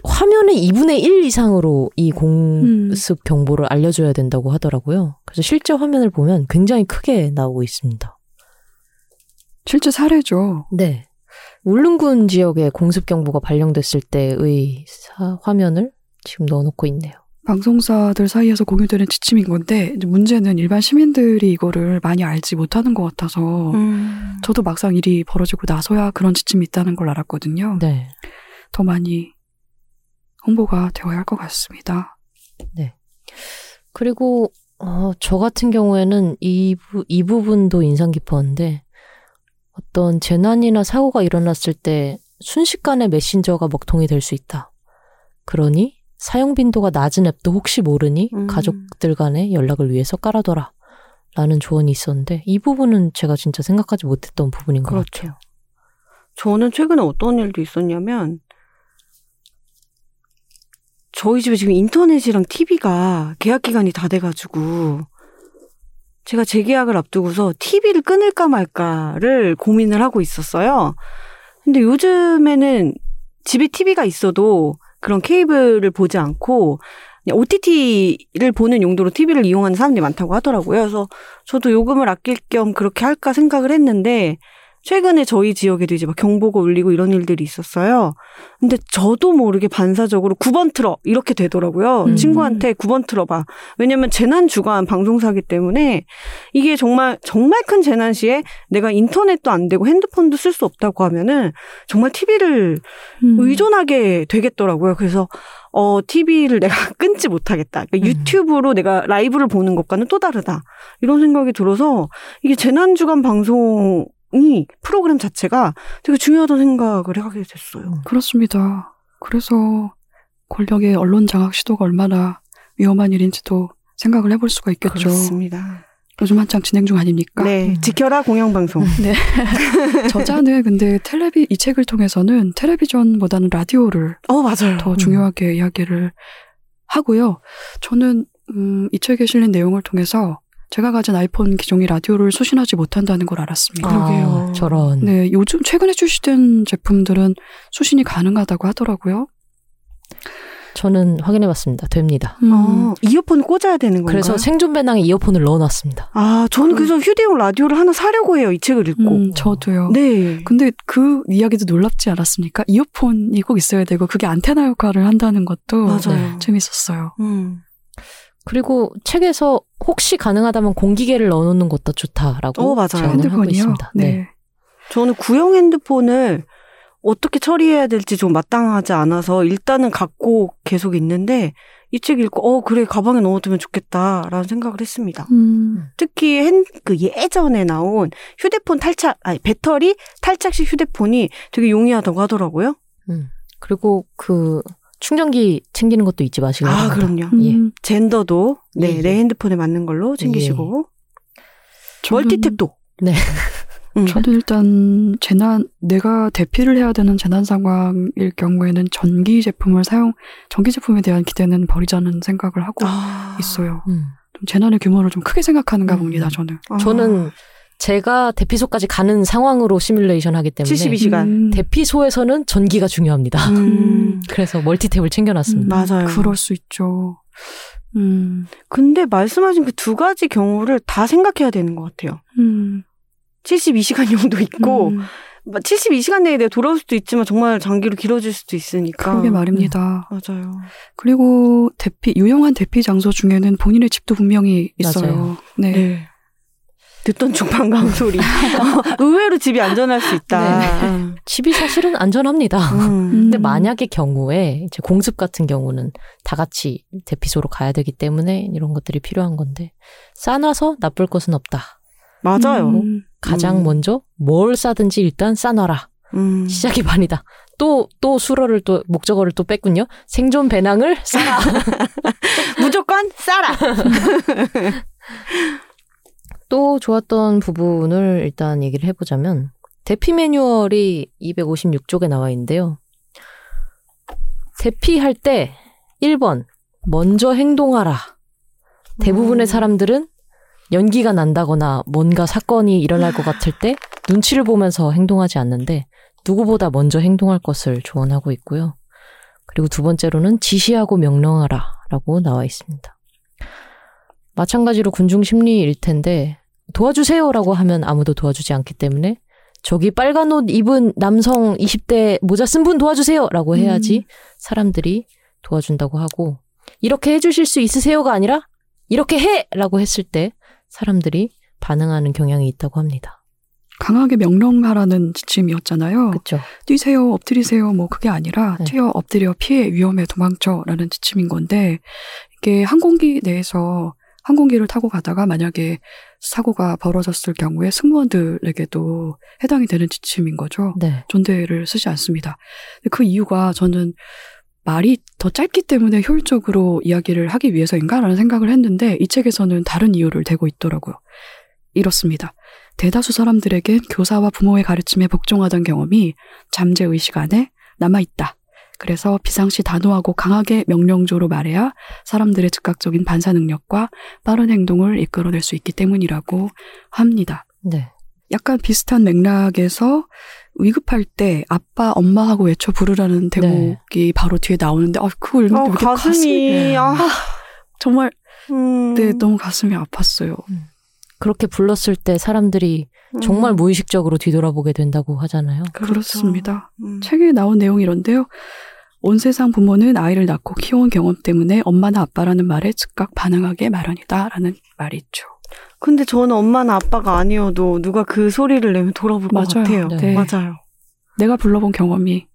화면의 2분의 1 이상으로 이 공습 경보를 알려줘야 된다고 하더라고요. 그래서 실제 화면을 보면 굉장히 크게 나오고 있습니다. 실제 사례죠. 네. 울릉군 지역에 공습 경보가 발령됐을 때의 사- 화면을 지금 넣어놓고 있네요. 방송사들 사이에서 공유되는 지침인 건데 문제는 일반 시민들이 이거를 많이 알지 못하는 것 같아서 음. 저도 막상 일이 벌어지고 나서야 그런 지침이 있다는 걸 알았거든요. 네. 더 많이 홍보가 되어야 할 것 같습니다. 그리고 어, 저 같은 경우에는 이, 부, 이 부분도 인상 깊었는데 어떤 재난이나 사고가 일어났을 때 순식간에 메신저가 먹통이 될 수 있다. 그러니 사용 빈도가 낮은 앱도 혹시 모르니 음. 가족들 간에 연락을 위해서 깔아둬라. 라는 조언이 있었는데 이 부분은 제가 진짜 생각하지 못했던 부분인 것 그렇죠. 같아요. 저는 최근에 어떤 일도 있었냐면 저희 집에 지금 인터넷이랑 TV가 계약 기간이 다 돼가지고 제가 재계약을 앞두고서 TV를 끊을까 말까를 고민을 하고 있었어요. 근데 요즘에는 집에 TV가 있어도 그런 케이블을 보지 않고 OTT를 보는 용도로 TV를 이용하는 사람들이 많다고 하더라고요. 그래서 저도 요금을 아낄 겸 그렇게 할까 생각을 했는데 최근에 저희 지역에도 이제 막 경보가 울리고 이런 일들이 있었어요. 근데 저도 모르게 반사적으로 9번 틀어 이렇게 되더라고요. 음. 친구한테 9번 틀어봐. 왜냐면 재난 주간 방송사기 때문에 이게 정말 정말 큰 재난 시에 내가 인터넷도 안 되고 핸드폰도 쓸 수 없다고 하면은 정말 TV를 음. 의존하게 되겠더라고요. 그래서 어 TV를 내가 끊지 못하겠다. 그러니까 음. 유튜브로 내가 라이브를 보는 것과는 또 다르다. 이런 생각이 들어서 이게 재난 주간 방송 이 프로그램 자체가 되게 중요하다는 생각을 하게 됐어요. 그렇습니다. 그래서 권력의 언론 장악 시도가 얼마나 위험한 일인지도 생각을 해볼 수가 있겠죠. 그렇습니다. 요즘 한창 진행 중 아닙니까? 네, 음. 지켜라 공영방송. 저자는 근데 텔레비 이 책을 통해서는 텔레비전보다는 라디오를 어 맞아요. 더 중요하게 이야기를 하고요. 저는 음, 이 책에 실린 내용을 통해서 제가 가진 아이폰 기종이 라디오를 수신하지 못한다는 걸 알았습니다. 그러게요. 아, 저런. 네, 요즘 최근에 출시된 제품들은 수신이 가능하다고 하더라고요. 저는 확인해 봤습니다. 됩니다. 음, 어, 이어폰 꽂아야 되는 건가요? 그래서 생존 배낭에 이어폰을 넣어 놨습니다. 아, 저는 그래서 휴대용 라디오를 하나 사려고 해요. 이 책을 읽고. 음, 저도요. 네. 근데 그 이야기도 놀랍지 않았습니까? 이어폰이 꼭 있어야 되고 그게 안테나 역할을 한다는 것도 맞아요. 재밌었어요. 음. 그리고 책에서 혹시 가능하다면 공기계를 넣어놓는 것도 좋다라고 어, 맞아요. 제안을 하고 핸드폰이요. 있습니다. 네. 저는 구형 핸드폰을 어떻게 처리해야 될지 좀 마땅하지 않아서 일단은 갖고 계속 있는데 이 책 읽고 어 그래 가방에 넣어두면 좋겠다라는 생각을 했습니다. 음, 특히 핸, 그 예전에 나온 휴대폰 탈착 아니 배터리 탈착식 휴대폰이 되게 용이하다고 하더라고요. 음. 그리고 그 충전기 챙기는 것도 잊지 마시기 아. 그럼요. 예. 음, 젠더도 네 예, 내 예. 핸드폰에 맞는 걸로 챙기시고 저는- 멀티탭도 네. 음. 저도 일단 재난 내가 대피를 해야 되는 재난 상황일 경우에는 전기 제품을 사용 전기 제품에 대한 기대는 버리자는 생각을 하고 아. 있어요. 음. 좀 재난의 규모를 좀 크게 생각하는가 음. 봅니다. 저는. 아. 저는 제가 대피소까지 가는 상황으로 시뮬레이션 하기 때문에 72시간. 음, 대피소에서는 전기가 중요합니다. 음. 그래서 멀티탭을 챙겨놨습니다. 맞아요. 그럴 수 있죠. 음, 근데 말씀하신 그 두 가지 경우를 다 생각해야 되는 것 같아요. 음, 72시간용도 있고, 음, 72시간 내에 내가 돌아올 수도 있지만 정말 장기로 길어질 수도 있으니까. 그러게 말입니다. 맞아요. 그리고 대피 유용한 대피 장소 중에는 본인의 집도 분명히 있어요. 맞아요. 네. 네. 듣던 중 반가운 소리. 어, 의외로 집이 안전할 수 있다. 음. 집이 사실은 안전합니다. 음. 근데 음. 만약의 경우에 이제 공습 같은 경우는 다 같이 대피소로 가야 되기 때문에 이런 것들이 필요한 건데 싸놔서 나쁠 것은 없다. 맞아요. 음, 가장 음. 먼저 뭘 싸든지 일단 싸놔라. 음. 시작이 반이다. 또, 또 수로를 또, 목적어를 또 뺐군요. 생존 배낭을 싸라. 무조건 싸라. 또 좋았던 부분을 일단 얘기를 해보자면, 대피 매뉴얼이 256쪽에 나와 있는데요. 대피할 때 1번, 먼저 행동하라. 대부분의 음. 사람들은 연기가 난다거나 뭔가 사건이 일어날 것 같을 때 눈치를 보면서 행동하지 않는데 누구보다 먼저 행동할 것을 조언하고 있고요. 그리고 두 번째로는 지시하고 명령하라 라고 나와 있습니다. 마찬가지로 군중 심리일 텐데 도와주세요라고 하면 아무도 도와주지 않기 때문에 저기 빨간 옷 입은 남성 20대 모자 쓴 분 도와주세요라고 해야지 사람들이 도와준다고 하고 이렇게 해주실 수 있으세요가 아니라 이렇게 해라고 했을 때 사람들이 반응하는 경향이 있다고 합니다. 강하게 명령하라는 지침이었잖아요. 그렇죠? 뛰세요, 엎드리세요, 뭐 그게 아니라 네. 뛰어, 엎드려, 피해, 위험해, 도망쳐라는 지침인 건데 이게 항공기 내에서 항공기를 타고 가다가 만약에 사고가 벌어졌을 경우에 승무원들에게도 해당이 되는 지침인 거죠. 네. 존대를 쓰지 않습니다. 그 이유가 저는 말이 더 짧기 때문에 효율적으로 이야기를 하기 위해서인가라는 생각을 했는데 이 책에서는 다른 이유를 대고 있더라고요. 이렇습니다. 대다수 사람들에겐 교사와 부모의 가르침에 복종하던 경험이 잠재의식 안에 남아있다. 그래서 비상시 단호하고 강하게 명령조로 말해야 사람들의 즉각적인 반사 능력과 빠른 행동을 이끌어낼 수 있기 때문이라고 합니다. 네. 약간 비슷한 맥락에서 위급할 때 아빠, 엄마하고 외쳐 부르라는 대목이 바로 뒤에 나오는데 아, 그걸 읽는데 어, 왜 이렇게 가슴이, 네. 아, 정말 음. 네, 너무 가슴이 아팠어요. 그렇게 불렀을 때 사람들이 정말 음, 무의식적으로 뒤돌아보게 된다고 하잖아요. 그렇죠. 그렇습니다. 음. 책에 나온 내용이 이런데요. 온 세상 부모는 아이를 낳고 키워온 경험 때문에 엄마나 아빠라는 말에 즉각 반응하게 마련이다라는 말이 있죠. 근데 저는 엄마나 아빠가 아니어도 누가 그 소리를 내면 돌아볼 것 맞아요. 같아요. 네. 맞아요. 내가 불러본 경험이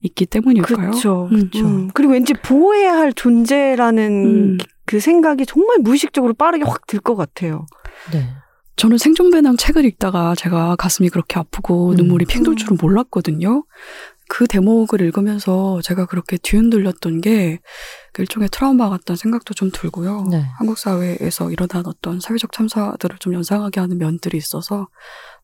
있기 때문일까요? 그렇죠. 음. 음, 그리고 왠지 보호해야 할 존재라는 음. 그 생각이 정말 무의식적으로 빠르게 확 들 것 같아요. 네. 저는 생존배낭 책을 읽다가 제가 가슴이 그렇게 아프고 음. 눈물이 핑 돌 줄은 몰랐거든요. 그 대목을 읽으면서 제가 그렇게 뒤흔들렸던 게그 일종의 트라우마 같다는 생각도 좀 들고요. 네. 한국 사회에서 일어난 어떤 사회적 참사들을 좀 연상하게 하는 면들이 있어서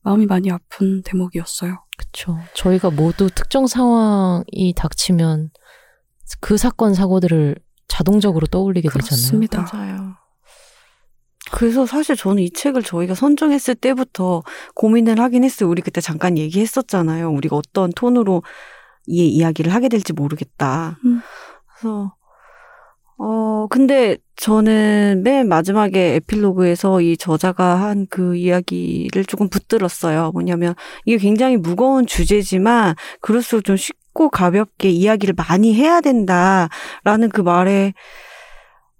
마음이 많이 아픈 대목이었어요. 그렇죠. 저희가 모두 특정 상황이 닥치면 그 사건 사고들을 자동적으로 떠올리게 되잖아요. 그렇습니다. 맞아요. 그래서 사실 저는 이 책을 저희가 선정했을 때부터 고민을 하긴 했어요. 우리 그때 잠깐 얘기했었잖아요. 우리가 어떤 톤으로 이 이야기를 하게 될지 모르겠다. 음. 그래서 어 근데 저는 맨 마지막에 에필로그에서 이 저자가 한 그 이야기를 조금 붙들었어요. 뭐냐면 이게 굉장히 무거운 주제지만 그럴수록 좀 쉽 고 가볍게 이야기를 많이 해야 된다라는 그 말에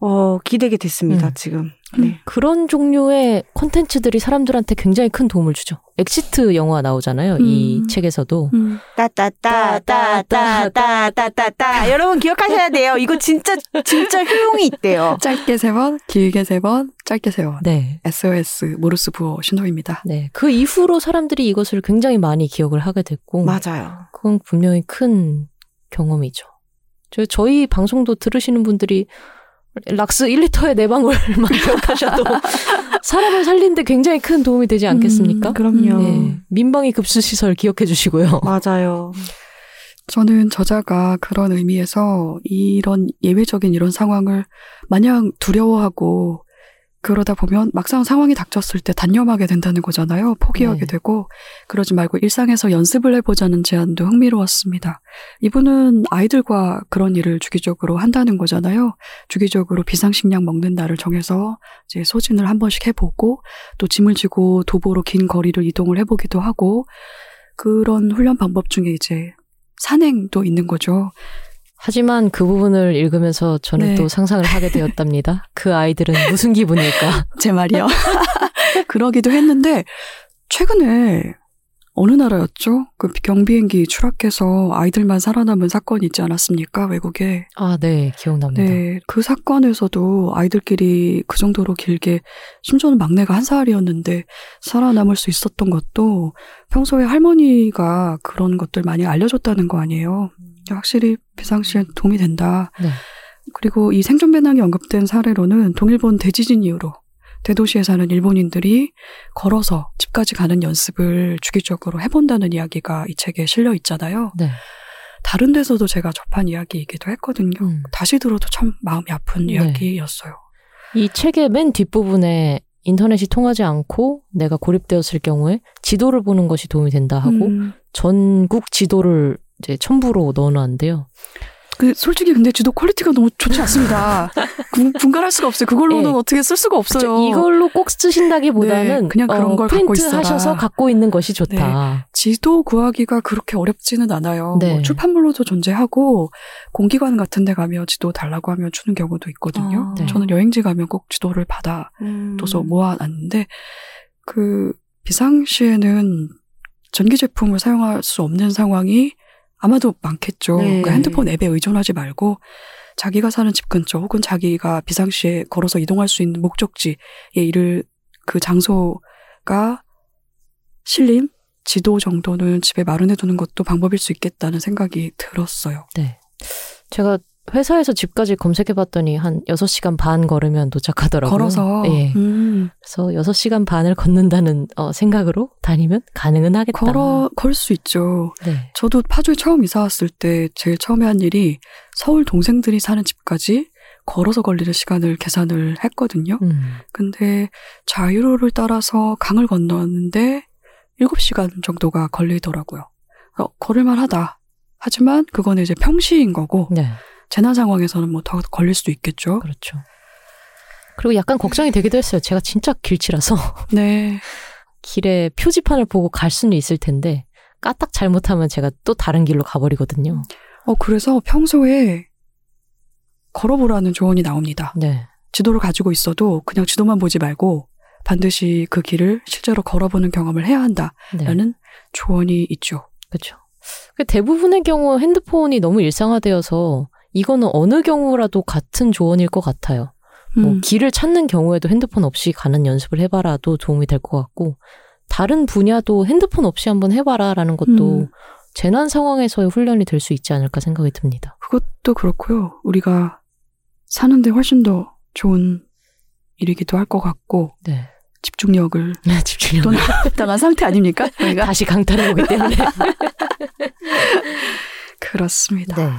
어 기대게 됐습니다. 음. 지금. 네. 그런 종류의 콘텐츠들이 사람들한테 굉장히 큰 도움을 주죠. 엑시트 영화 나오잖아요. 이 음. 책에서도. 음. 따따따따따따따따 여러분 기억하셔야 돼요. 이거 진짜 진짜 효용이 있대요. 짧게 세 번, 길게 세 번, 짧게 세 번. 네. SOS 모르스 부호 신호입니다. 네. 그 이후로 사람들이 이것을 굉장히 많이 기억을 하게 됐고. 맞아요. 그건 분명히 큰 경험이죠. 저, 저희 방송도 들으시는 분들이 락스 1리터의 내방울만 기억하셔도 사람을 살리는데 굉장히 큰 도움이 되지 않겠습니까? 음, 그럼요. 네. 민방위 급수시설 기억해 주시고요. 맞아요. 저는 저자가 그런 의미에서 이런 예외적인 이런 상황을 마냥 두려워하고 그러다 보면 막상 상황이 닥쳤을 때 단념하게 된다는 거잖아요. 포기하게 네. 되고 그러지 말고 일상에서 연습을 해보자는 제안도 흥미로웠습니다. 이분은 아이들과 그런 일을 주기적으로 한다는 거잖아요. 주기적으로 비상식량 먹는 날을 정해서 이제 소진을 한 번씩 해보고 또 짐을 지고 도보로 긴 거리를 이동을 해보기도 하고 그런 훈련 방법 중에 이제 산행도 있는 거죠. 하지만 그 부분을 읽으면서 저는 네. 또 상상을 하게 되었답니다. 그 아이들은 무슨 기분일까? 제 말이요. 그러기도 했는데 최근에 어느 나라였죠? 그 경비행기 추락해서 아이들만 살아남은 사건이 있지 않았습니까? 외국에. 아, 네, 기억납니다. 네, 그 사건에서도 아이들끼리 그 정도로 길게 심지어는 막내가 한 살이었는데 살아남을 수 있었던 것도 평소에 할머니가 그런 것들 많이 알려줬다는 거 아니에요. 확실히 비상시에 도움이 된다. 네. 그리고 이 생존 배낭이 언급된 사례로는 동일본 대지진 이후로 대도시에 사는 일본인들이 걸어서 집까지 가는 연습을 주기적으로 해본다는 이야기가 이 책에 실려 있잖아요. 네. 다른 데서도 제가 접한 이야기이기도 했거든요. 음. 다시 들어도 참 마음이 아픈 네. 이야기였어요. 이 책의 맨 뒷부분에 인터넷이 통하지 않고 내가 고립되었을 경우에 지도를 보는 것이 도움이 된다 하고 음, 전국 지도를 이제 첨부로 넣어놨는데요. 그 솔직히 근데 지도 quality가 너무 좋지 않습니다. 분, 분간할 수가 없어요. 그걸로는 네. 어떻게 쓸 수가 없어요. 이걸로 꼭 쓰신다기보다는 네, 그냥 그런 어, 걸 갖고 프린트 있어라. 하셔서 갖고 있는 것이 좋다. 지도 구하기가 그렇게 어렵지는 않아요. 네. 뭐 출판물로도 존재하고 공기관 같은 데 가면 지도 달라고 하면 주는 경우도 있거든요. 아, 네. 저는 여행지 가면 꼭 지도를 받아 음. 둬서 모아놨는데 그 비상시에는 전기 제품을 사용할 수 없는 상황이 아마도 많겠죠. 네. 그러니까 핸드폰 앱에 의존하지 말고 자기가 사는 집 근처 혹은 자기가 비상시에 걸어서 이동할 수 있는 목적지에 이를 그 장소가 실린 지도 정도는 집에 마련해 두는 것도 방법일 수 있겠다는 생각이 들었어요. 네. 제가 회사에서 집까지 검색해 봤더니 한 6시간 반 걸으면 도착하더라고요. 걸어서 예. 음, 그래서 6시간 반을 걷는다는 어, 생각으로 다니면 가능은 하겠다. 걸어 걸 수 있죠. 네. 저도 파주에 처음 이사 왔을 때 제일 처음에 한 일이 서울 동생들이 사는 집까지 걸어서 걸리는 시간을 계산을 했거든요. 음. 근데 자유로를 따라서 강을 건너는데 7시간 정도가 걸리더라고요. 어, 걸을만 하다. 하지만 그거는 이제 평시인 거고 네. 재난 상황에서는 뭐 더 걸릴 수도 있겠죠. 그렇죠. 그리고 약간 걱정이 되기도 했어요. 제가 진짜 길치라서 네. 길에 표지판을 보고 갈 수는 있을 텐데 까딱 잘못하면 제가 또 다른 길로 가버리거든요. 어, 그래서 평소에 걸어보라는 조언이 나옵니다. 네. 지도를 가지고 있어도 그냥 지도만 보지 말고 반드시 그 길을 실제로 걸어보는 경험을 해야 한다라는 네. 조언이 있죠. 그렇죠. 대부분의 경우 핸드폰이 너무 일상화되어서 이거는 어느 경우라도 같은 조언일 것 같아요. 뭐 음, 길을 찾는 경우에도 핸드폰 없이 가는 연습을 해봐라도 도움이 될 것 같고 다른 분야도 핸드폰 없이 한번 해봐라라는 것도 음. 재난 상황에서의 훈련이 될 수 있지 않을까 생각이 듭니다. 그것도 그렇고요. 우리가 사는데 훨씬 더 좋은 일이기도 할 것 같고 네. 집중력을 집중력. 또 나간 상태 아닙니까? 저희가 다시 강탈해 보기 때문에. 그렇습니다. 네.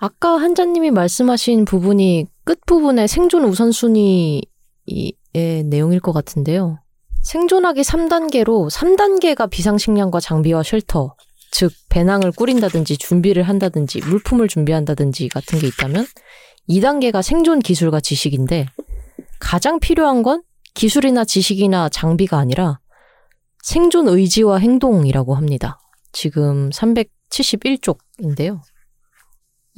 아까 한자님이 말씀하신 부분이 끝부분의 생존 우선순위의 내용일 것 같은데요. 생존하기 3단계로 3단계가 비상식량과 장비와 쉘터, 즉 배낭을 꾸린다든지 준비를 한다든지 물품을 준비한다든지 같은 게 있다면 2단계가 생존 기술과 지식인데 가장 필요한 건 기술이나 지식이나 장비가 아니라 생존 의지와 행동이라고 합니다. 지금 371쪽인데요.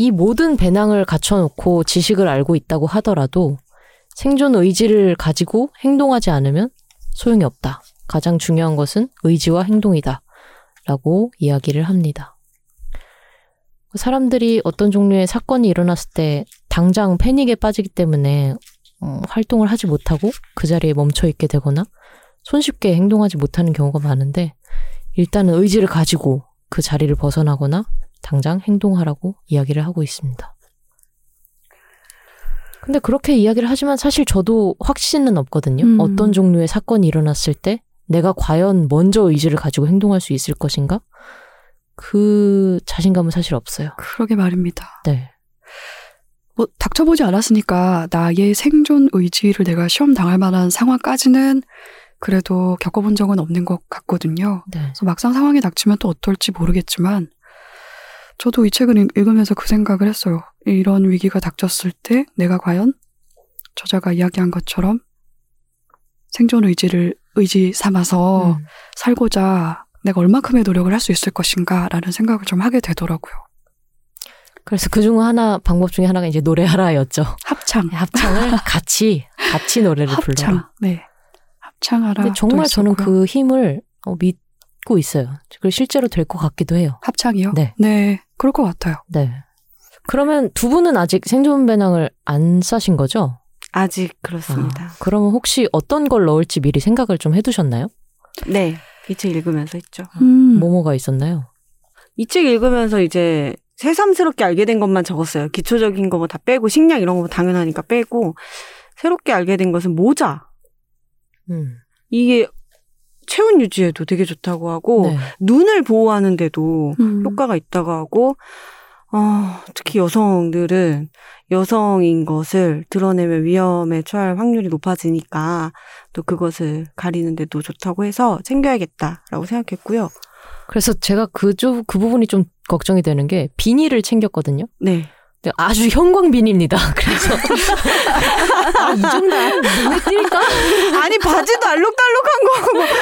이 모든 배낭을 갖춰놓고 지식을 알고 있다고 하더라도 생존 의지를 가지고 행동하지 않으면 소용이 없다. 가장 중요한 것은 의지와 행동이다. 라고 이야기를 합니다. 사람들이 어떤 종류의 사건이 일어났을 때 당장 패닉에 빠지기 때문에 음, 활동을 하지 못하고 그 자리에 멈춰 있게 되거나 손쉽게 행동하지 못하는 경우가 많은데 일단은 의지를 가지고 그 자리를 벗어나거나 당장 행동하라고 이야기를 하고 있습니다. 근데 그렇게 이야기를 하지만 사실 저도 확신은 없거든요. 음. 어떤 종류의 사건이 일어났을 때 내가 과연 먼저 의지를 가지고 행동할 수 있을 것인가? 그 자신감은 사실 없어요. 그러게 말입니다. 네. 뭐 닥쳐보지 않았으니까 나의 생존 의지를 내가 시험 당할 만한 상황까지는 그래도 겪어본 적은 없는 것 같거든요. 네. 그래서 막상 상황이 닥치면 또 어떨지 모르겠지만 저도 이 책을 읽- 읽으면서 그 생각을 했어요. 이런 위기가 닥쳤을 때 내가 과연 저자가 이야기한 것처럼 생존 의지를 의지 삼아서 음. 살고자 내가 얼마큼의 노력을 할 수 있을 것인가라는 생각을 좀 하게 되더라고요. 그래서 그 중 하나 방법 중에 하나가 이제 노래하라였죠. 합창, 합창을 같이 같이 노래를 불러라. 합창, 네, 합창하라. 근데 정말 또 저는. 그 힘을 어, 믿고 있어요. 그리고 실제로 될 것 같기도 해요. 합창이요? 네. 네, 그럴 것 같아요. 네. 그러면 두 분은 아직 생존 배낭을 안 싸신 거죠? 아직 그렇습니다. 아, 그러면 혹시 어떤 걸 넣을지 미리 생각을 좀 해두셨나요? 네. 이 책 읽으면서 했죠. 음, 뭐뭐가 있었나요? 이 책 읽으면서 이제 새삼스럽게 알게 된 것만 적었어요. 기초적인 거뭐다 빼고 식량 이런 거 당연하니까 빼고 새롭게 알게 된 것은 모자. 음. 이게 체온 유지에도 되게 좋다고 하고 네. 눈을 보호하는 데도 음. 효과가 있다고 하고 어, 특히 여성들은 여성인 것을 드러내면 위험에 처할 확률이 높아지니까 또 그것을 가리는데도 좋다고 해서 챙겨야겠다라고 생각했고요. 그래서 제가 그쪽 그 부분이 좀 걱정이 되는 게 비닐을 챙겼거든요. 네. 근데 아주 형광 비닐입니다. 그래서 아, 이 정도면 눈에 띌까? 아니 바지도 알록달록한 거.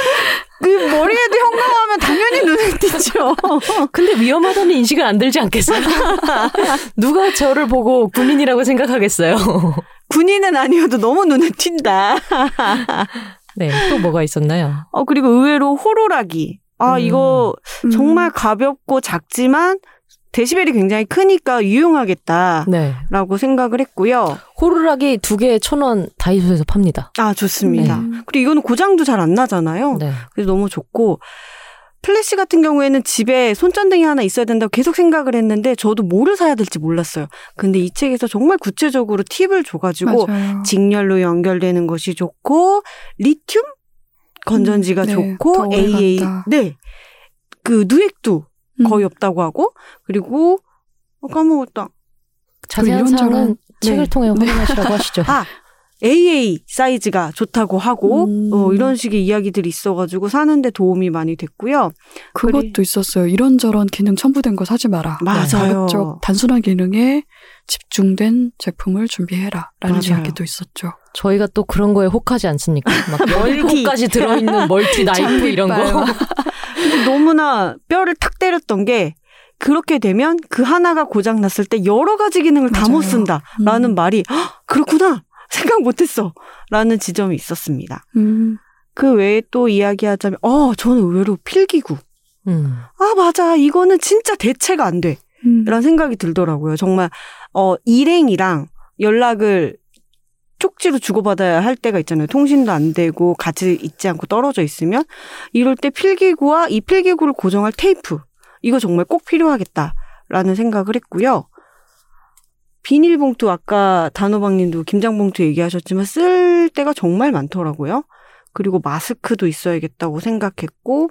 그 머리에도 형광하면 당연히 눈에 띄죠. 근데 위험하다는 인식은 안 들지 않겠어요? 누가 저를 보고 군인이라고 생각하겠어요? 군인은 아니어도 너무 눈에 띈다. 네, 또 뭐가 있었나요? 어 그리고 의외로 호루라기. 아 음. 이거 음. 정말 가볍고 작지만 데시벨이 굉장히 크니까 유용하겠다라고 네. 생각을 했고요. 호루라기 두 개에 천 원 다이소에서 팝니다. 아 좋습니다. 음. 그리고 이거는 고장도 잘 안 나잖아요. 네. 그래서 너무 좋고 플래시 같은 경우에는 집에 손전등이 하나 있어야 된다고 계속 생각을 했는데 저도 뭐를 사야 될지 몰랐어요. 근데 이 책에서 정말 구체적으로 팁을 줘가지고 맞아요. 직렬로 연결되는 것이 좋고 리튬 건전지가 음, 네, 더 좋고 AA 간다. 네. 그 누액도 음. 거의 없다고 하고 그리고 어, 까먹었다. 자세한 이런저런- 사항은 책을 네. 통해 확인하시라고 하시죠. 아 AA 사이즈가 좋다고 하고 음. 어, 이런 식의 이야기들이 있어가지고 사는데 도움이 많이 됐고요. 그것도 그리- 있었어요. 이런저런 기능 첨부된 거 사지 마라. 맞아요. 자극적 단순한 기능에 집중된 제품을 준비해라. 라는 맞아요. 이야기도 있었죠. 저희가 또 그런 거에 혹하지 않습니까? 막 멀티. 17가지 들어있는 멀티 나이프 이런 거. 너무나 뼈를 탁 때렸던 게 그렇게 되면 그 하나가 고장 났을 때 여러 가지 기능을 다 못. 쓴다라는 음. 말이 "헉, 그렇구나 생각 못했어 라는 지점이 있었습니다. 음. 그 외에 또 이야기하자면 어 저는 의외로 필기구 음. 아 맞아 이거는 진짜 대체가 안 돼. 음. 라는 생각이 들더라고요. 정말 어 일행이랑 연락을 쪽지로 주고받아야 할 때가 있잖아요. 통신도 안 되고 같이 있지 않고 떨어져 있으면 이럴 때 필기구와 이 필기구를 고정할 테이프 이거 정말 꼭 필요하겠다라는 생각을 했고요. 비닐봉투 아까 단호박님도 김장봉투 얘기하셨지만 쓸 때가 정말 많더라고요. 그리고 마스크도 있어야겠다고 생각했고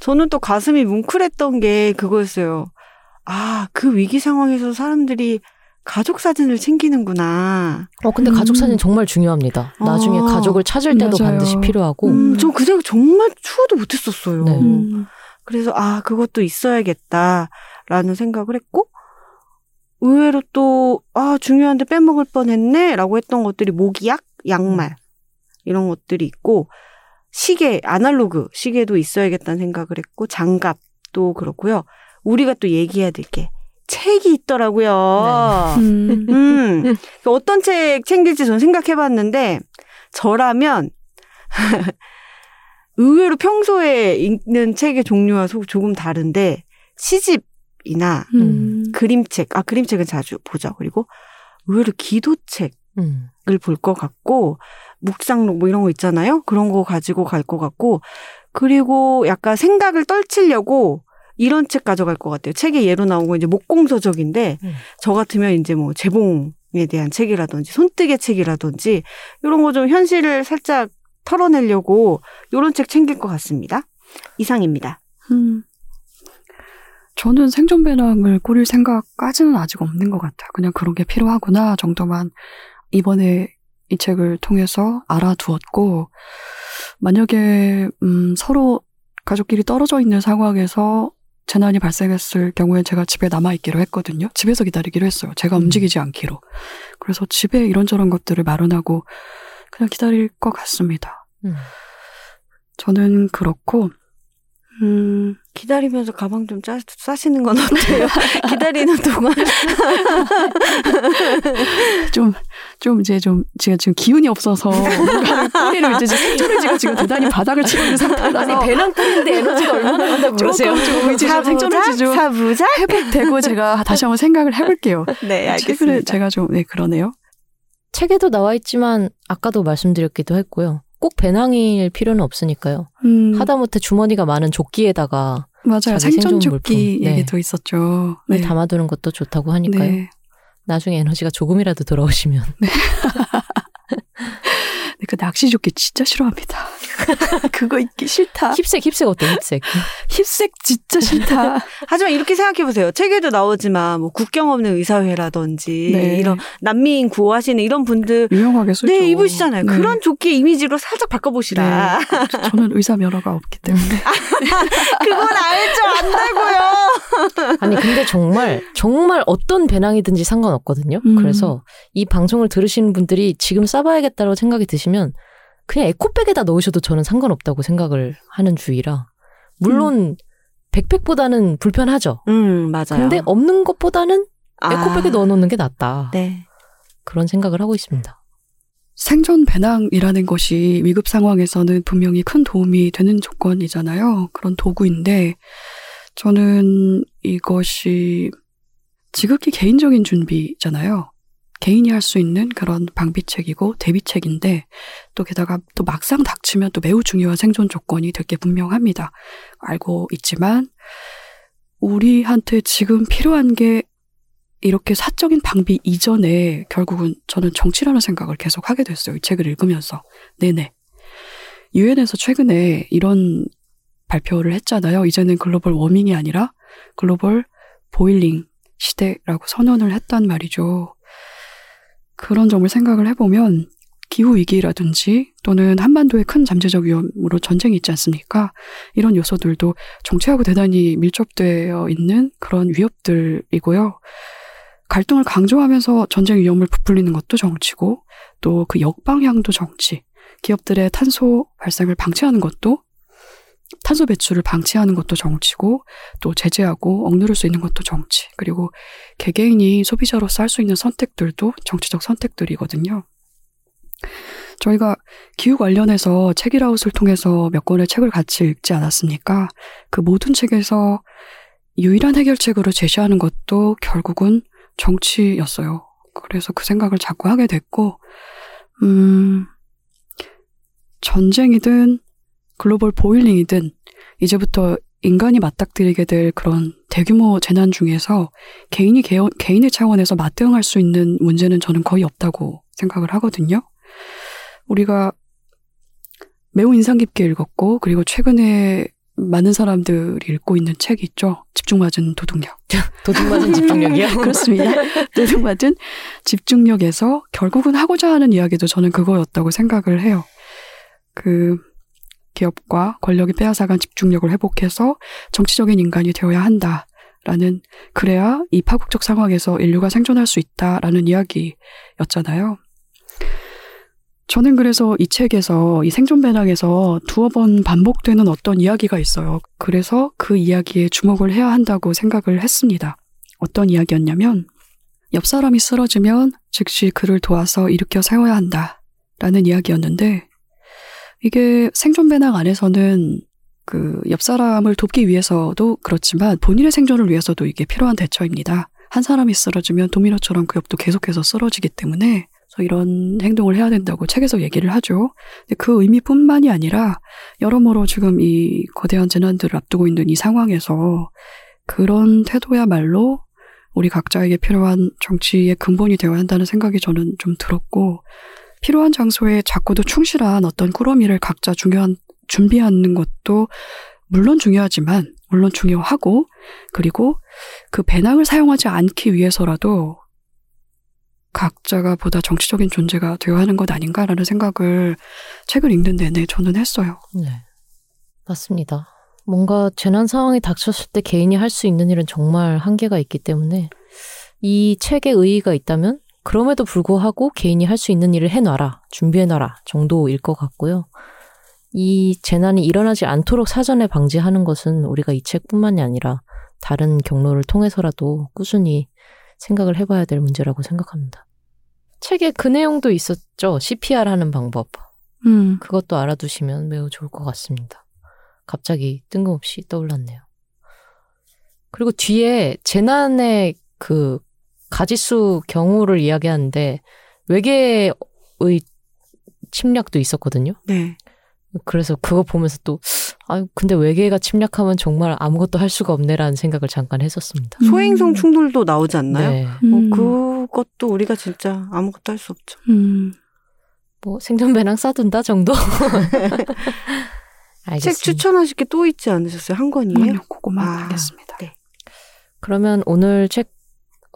저는 또 가슴이 뭉클했던 게 그거였어요. 아, 그 위기 상황에서 사람들이 가족 사진을 챙기는구나. 어, 근데 음. 가족 사진 정말 중요합니다. 나중에 어. 가족을 찾을 때도 맞아요. 반드시 필요하고. 음, 저그 생각 정말 추워도 못했었어요. 네. 음. 그래서 아, 그것도 있어야겠다라는 생각을 했고, 의외로 또, 아, 중요한데 빼먹을 뻔 했네? 라고 했던 것들이 모기약, 양말, 이런 것들이 있고, 시계, 아날로그 시계도 있어야겠다는 생각을 했고, 장갑도 그렇고요. 우리가 또 얘기해야 될 게 책이 있더라고요. 음. 음, 그 어떤 책 챙길지 전 생각해 봤는데 저라면 의외로 평소에 읽는 책의 종류와 소- 조금 다른데 시집 이나 음. 그림책, 아 그림책은 자주 보죠. 그리고 의외로 기도책을 음. 볼것 같고 묵상록 뭐 이런 거 있잖아요. 그런 거 가지고 갈 것 같고 그리고 약간 생각을 떨치려고 이런 책 가져갈 것 같아요. 책에 예로 나온 거 이제 목공서적인데 음. 저 같으면 이제 뭐 재봉에 대한 책이라든지 손뜨개 책이라든지 이런 거 좀 현실을 살짝 털어내려고 이런 책 챙길 것 같습니다. 이상입니다. 음. 저는 생존 배낭을 꾸릴 생각까지는 아직 없는 것 같아요. 그냥 그런 게 필요하구나 정도만 이번에 이 책을 통해서 알아두었고, 만약에, 음, 서로 가족끼리 떨어져 있는 상황에서 재난이 발생했을 경우에 제가 집에 남아있기로 했거든요. 집에서 기다리기로 했어요. 제가 음. 움직이지 않기로. 그래서 집에 이런저런 것들을 마련하고 그냥 기다릴 것 같습니다. 음. 저는 그렇고, 음, 기다리면서 가방 좀 짜, 싸시는 건 어때요? 기다리는 동안. 좀, 좀 이제 좀, 제가 지금 기운이 없어서 뿌리를 이제 생존을 지금 지금 대단히 바닥을 치고 있는 상태라서. 배낭 뿌리는데 에너지가 얼마나 간다고 그러세요? 조금 좀 이제 좀 생존을 좀 사부자? 회복되고 제가 다시 한번 생각을 해볼게요. 네, 최근에 알겠습니다. 제가 좀, 네, 그러네요. 책에도 나와 있지만 아까도 말씀드렸기도 했고요. 꼭 배낭일 필요는 없으니까요. 음, 하다못해 주머니가 많은 조끼에다가 맞아요. 생존 물품. 네. 얘기도 있었죠. 네. 담아두는 것도 좋다고 하니까요. 네. 나중에 에너지가 조금이라도 돌아오시면 네, 그 낚시 조끼 진짜 싫어합니다. 그거 입기 싫다. 힙색 힙색 어때 힙색? 힙색 진짜 싫다. 하지만 이렇게 생각해 보세요. 책에도 나오지만 뭐 국경 없는 의사회라든지 네. 이런 난민 구호하시는 이런 분들 유명하게 쓰죠. 네 입으시잖아요. 네. 그런 조끼 이미지로 살짝 바꿔보시라. 저는 의사 면허가 없기 때문에. 그건 알죠 안다고요. 아니 근데 정말 정말 어떤 배낭이든지 상관없거든요. 음. 그래서 이 방송을 들으시는 분들이 지금 싸봐야겠다고 생각이 드시면 그냥 에코백에다 넣으셔도 저는 상관없다고 생각을 하는 주의라. 물론 백팩보다는 불편하죠. 음 맞아요. 근데 없는 것보다는 에코백에 아, 넣어놓는 게 낫다. 네. 그런 생각을 하고 있습니다. 생존 배낭이라는 것이 위급 상황에서는 분명히 큰 도움이 되는 조건이잖아요. 그런 도구인데, 저는 이것이 지극히 개인적인 준비잖아요. 개인이 할 수 있는 그런 방비책이고 대비책인데, 또 게다가 또 막상 닥치면 또 매우 중요한 생존 조건이 될 게 분명합니다. 알고 있지만, 우리한테 지금 필요한 게 이렇게 사적인 방비 이전에 결국은 저는 정치라는 생각을 계속 하게 됐어요. 이 책을 읽으면서. 네네. 유엔에서 최근에 이런 발표를 했잖아요. 이제는 글로벌 워밍이 아니라 글로벌 보일링 시대라고 선언을 했단 말이죠. 그런 점을 생각을 해보면 기후 위기라든지 또는 한반도의 큰 잠재적 위험으로 전쟁이 있지 않습니까? 이런 요소들도 정치하고 대단히 밀접되어 있는 그런 위협들이고요. 갈등을 강조하면서 전쟁 위험을 부풀리는 것도 정치고 또 그 역방향도 정치. 기업들의 탄소 발생을 방치하는 것도 탄소 배출을 방치하는 것도 정치고 또 제재하고 억누를 수 있는 것도 정치. 그리고 개개인이 소비자로서 할 수 있는 선택들도 정치적 선택들이거든요. 저희가 기후 관련해서 책이라웃을 통해서 몇 권의 책을 같이 읽지 않았습니까? 그 모든 책에서 유일한 해결책으로 제시하는 것도 결국은 정치였어요. 그래서 그 생각을 자꾸 하게 됐고, 음, 전쟁이든 글로벌 보일링이든 이제부터 인간이 맞닥뜨리게 될 그런 대규모 재난 중에서 개인이 개어, 개인의 차원에서 맞대응할 수 있는 문제는 저는 거의 없다고 생각을 하거든요. 우리가 매우 인상 깊게 읽었고 그리고 최근에 많은 사람들이 읽고 있는 책이 있죠. 집중맞은 도둑력. 도둑맞은 집중력이요? 그렇습니다. 도둑맞은 집중력에서 결국은 하고자 하는 이야기도 저는 그거였다고 생각을 해요. 그 기업과 권력이 빼앗아간 집중력을 회복해서 정치적인 인간이 되어야 한다 라는 그래야 이 파국적 상황에서 인류가 생존할 수 있다라는 이야기였잖아요. 저는 그래서 이 책에서 이 생존 배낭에서 두어 번 반복되는 어떤 이야기가 있어요. 그래서 그 이야기에 주목을 해야 한다고 생각을 했습니다. 어떤 이야기였냐면 옆 사람이 쓰러지면 즉시 그를 도와서 일으켜 세워야 한다. 라는 이야기였는데 이게 생존 배낭 안에서는 그 옆 사람을 돕기 위해서도 그렇지만 본인의 생존을 위해서도 이게 필요한 대처입니다. 한 사람이 쓰러지면 도미노처럼 그 옆도 계속해서 쓰러지기 때문에 이런 행동을 해야 된다고 책에서 얘기를 하죠. 그 의미뿐만이 아니라 여러모로 지금 이 거대한 재난들을 앞두고 있는 이 상황에서 그런 태도야말로 우리 각자에게 필요한 정치의 근본이 되어야 한다는 생각이 저는 좀 들었고 필요한 장소에 작고도 충실한 어떤 꾸러미를 각자 중요한 준비하는 것도 물론 중요하지만 물론 중요하고 그리고 그 배낭을 사용하지 않기 위해서라도 각자가 보다 정치적인 존재가 되어야 하는 것 아닌가라는 생각을 책을 읽는 내내 저는 했어요. 네. 맞습니다. 뭔가 재난 상황이 닥쳤을 때 개인이 할 수 있는 일은 정말 한계가 있기 때문에 이 책의 의의가 있다면 그럼에도 불구하고 개인이 할 수 있는 일을 해놔라, 준비해놔라 정도일 것 같고요. 이 재난이 일어나지 않도록 사전에 방지하는 것은 우리가 이 책뿐만이 아니라 다른 경로를 통해서라도 꾸준히 생각을 해봐야 될 문제라고 생각합니다. 책에 그 내용도 있었죠. CPR 하는 방법. 음, 그것도 알아두시면 매우 좋을 것 같습니다. 갑자기 뜬금없이 떠올랐네요. 그리고 뒤에 재난의 그 가지수 경우를 이야기하는데 외계의 침략도 있었거든요. 네. 그래서 그거 보면서 또, 아유, 근데 외계가 침략하면 정말 아무것도 할 수가 없네라는 생각을 잠깐 했었습니다. 소행성 음. 충돌도 나오지 않나요? 네. 음, 뭐 그것도 우리가 진짜 아무것도 할 수 없죠. 음, 뭐 생존배낭 싸둔다 정도? 알겠습니다. 책 추천하실 게 또 있지 않으셨어요? 한 권이에요? 아니요, 그거만 아, 하겠습니다. 네. 그러면 오늘 책,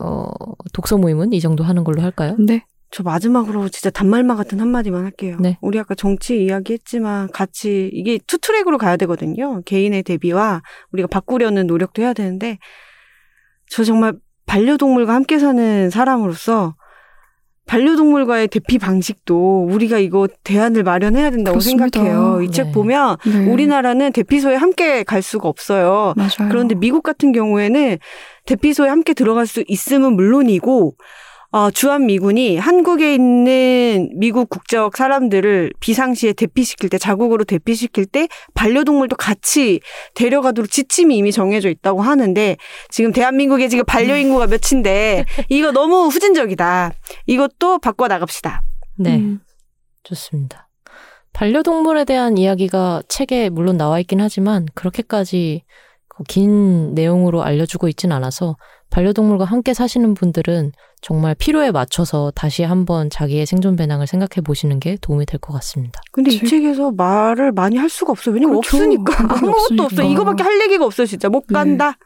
어, 독서 모임은 이 정도 하는 걸로 할까요? 네, 저 마지막으로 진짜 단말마 같은 한마디만 할게요. 네. 우리 아까 정치 이야기 했지만 같이 이게 two track으로 가야 되거든요. 개인의 대비와 우리가 바꾸려는 노력도 해야 되는데 저 정말 반려동물과 함께 사는 사람으로서 반려동물과의 대피 방식도 우리가 이거 대안을 마련해야 된다고 그렇습니다. 생각해요. 이 네. 책 보면 네. 우리나라는 대피소에 함께 갈 수가 없어요. 맞아요. 그런데 미국 같은 경우에는 대피소에 함께 들어갈 수 있음은 물론이고 어, 주한 미군이 한국에 있는 미국 국적 사람들을 비상시에 대피시킬 때 자국으로 대피시킬 때 반려동물도 같이 데려가도록 지침이 이미 정해져 있다고 하는데 지금 대한민국에 지금 반려인구가 몇인데 이거 너무 후진적이다. 이것도 바꿔 나갑시다. 네. 음, 좋습니다. 반려동물에 대한 이야기가 책에 물론 나와 있긴 하지만 그렇게까지 그 긴 내용으로 알려주고 있진 않아서 반려동물과 함께 사시는 분들은 정말 필요에 맞춰서 다시 한번 자기의 생존 배낭을 생각해 보시는 게 도움이 될 것 같습니다. 근데 이 책- 책에서 말을 많이 할 수가 없어요. 왜냐면 그렇죠. 없으니까 아무것도 없으니까. 없어. 이거밖에 할 얘기가 없어 진짜 못 네. 간다.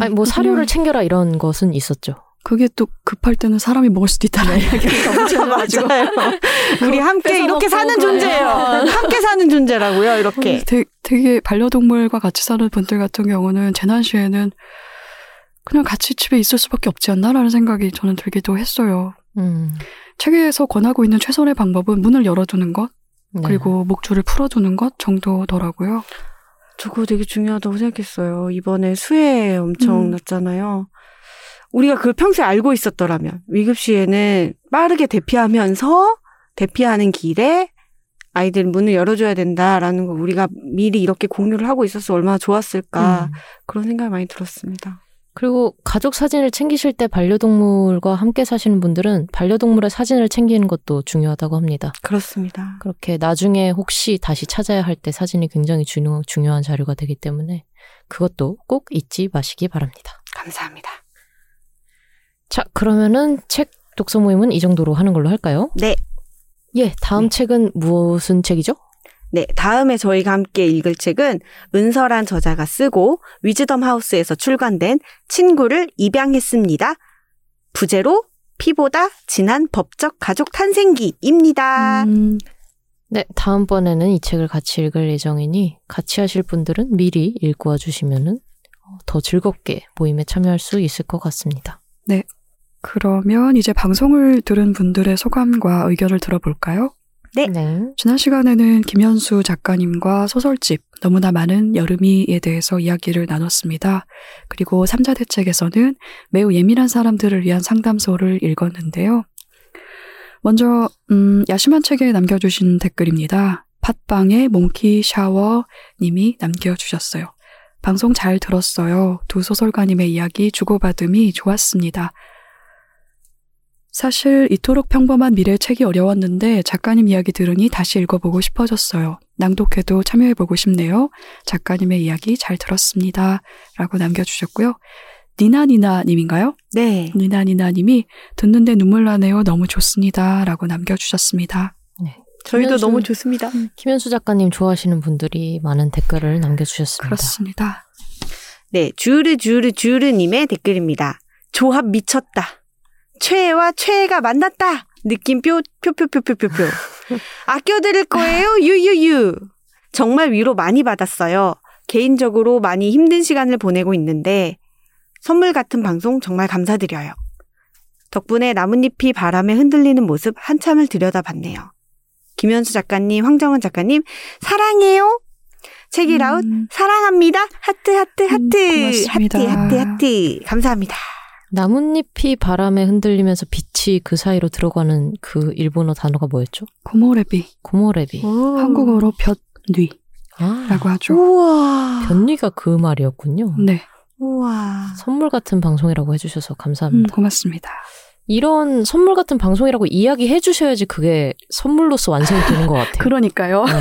아니 뭐 사료를 챙겨라 이런 것은 있었죠. 그게 또 급할 때는 사람이 먹을 수도 있다는 이야기가 덧붙여가지고 맞아요. 우리 함께 이렇게 사는. 존재예요. 함께 사는 존재라고요. 이렇게. 되게, 되게 반려동물과 같이 사는 분들 같은 경우는 재난 시에는 그냥 같이 집에 있을 수밖에 없지 않나라는 생각이 저는 들기도 했어요. 음. 책에서 권하고 있는 최선의 방법은 문을 열어두는 것 네. 그리고 목줄을 풀어두는 것 정도더라고요. 저거 되게 중요하다고 생각했어요. 이번에 수해 엄청 음. 났잖아요. 우리가 그걸 평소에 알고 있었더라면 위급 시에는 빠르게 대피하면서 대피하는 길에 아이들 문을 열어줘야 된다라는 걸 우리가 미리 이렇게 공유를 하고 있었어 얼마나 좋았을까 음. 그런 생각이 많이 들었습니다. 그리고 가족 사진을 챙기실 때 반려동물과 함께 사시는 분들은 반려동물의 사진을 챙기는 것도 중요하다고 합니다. 그렇습니다. 그렇게 나중에 혹시 다시 찾아야 할 때 사진이 굉장히 중요, 중요한 자료가 되기 때문에 그것도 꼭 잊지 마시기 바랍니다. 감사합니다. 자, 그러면은 책 독서 모임은 이 정도로 하는 걸로 할까요? 네. 예, 다음 네. 책은 무슨 책이죠? 네, 다음에 저희가 함께 읽을 책은 은설한 저자가 쓰고 위즈덤 하우스에서 출간된 친구를 입양했습니다. 부제로 피보다 진한 법적 가족 탄생기입니다. 음, 네, 다음번에는 이 책을 같이 읽을 예정이니 같이 하실 분들은 미리 읽고 와주시면은 어, 더 즐겁게 모임에 참여할 수 있을 것 같습니다. 그러면 이제 방송을 들은 분들의 소감과 의견을 들어볼까요? 네. 지난 시간에는 김현수 작가님과 소설집 너무나 많은 여름이에 대해서 이야기를 나눴습니다. 그리고 삼자 대책에서는 매우 예민한 사람들을 위한 상담소를 읽었는데요. 먼저 음, 야심한 책에 남겨주신 댓글입니다. 팟빵의 몽키 샤워 님이 남겨주셨어요. 방송 잘 들었어요. 두 소설가님의 이야기 주고받음이 좋았습니다. 사실 이토록 평범한 미래 책이 어려웠는데 작가님 이야기 들으니 다시 읽어보고 싶어졌어요. 낭독회도 참여해보고 싶네요. 작가님의 이야기 잘 들었습니다. 라고 남겨주셨고요. 니나니나님인가요? 네. 니나니나님이 듣는데 눈물 나네요. 너무 좋습니다. 라고 남겨주셨습니다. 저희도 김현수- 너무 좋습니다. 김현수 작가님 좋아하시는 분들이 많은 댓글을 남겨주셨습니다. 그렇습니다. 네, 주르 주르 주르님의 댓글입니다. 조합 미쳤다. 최애와 최애가 만났다. 느낌표 표표표표표표. 아껴드릴 거예요. 유유유. 정말 위로 많이 받았어요. 개인적으로 많이 힘든 시간을 보내고 있는데 선물 같은 방송 정말 감사드려요. 덕분에 나뭇잎이 바람에 흔들리는 모습 한참을 들여다봤네요. 김현수 작가님, 황정은 작가님 사랑해요. 책읽아웃 음, 사랑합니다. 하트 하트 음, 하트. 하트 하트 하트 감사합니다. 나뭇잎이 바람에 흔들리면서 빛이 그 사이로 들어가는 그 일본어 단어가 뭐였죠? 木漏れ日. 木漏れ日. 한국어로 볕뉘라고 아, 하죠. 우와 변리가 그 말이었군요. 네. 우와 선물 같은 방송이라고 해주셔서 음, 감사합니다. 고맙습니다. 이런 선물 같은 방송이라고 이야기해 주셔야지 그게 선물로서 완성이 되는 것 같아요. 그러니까요. 네.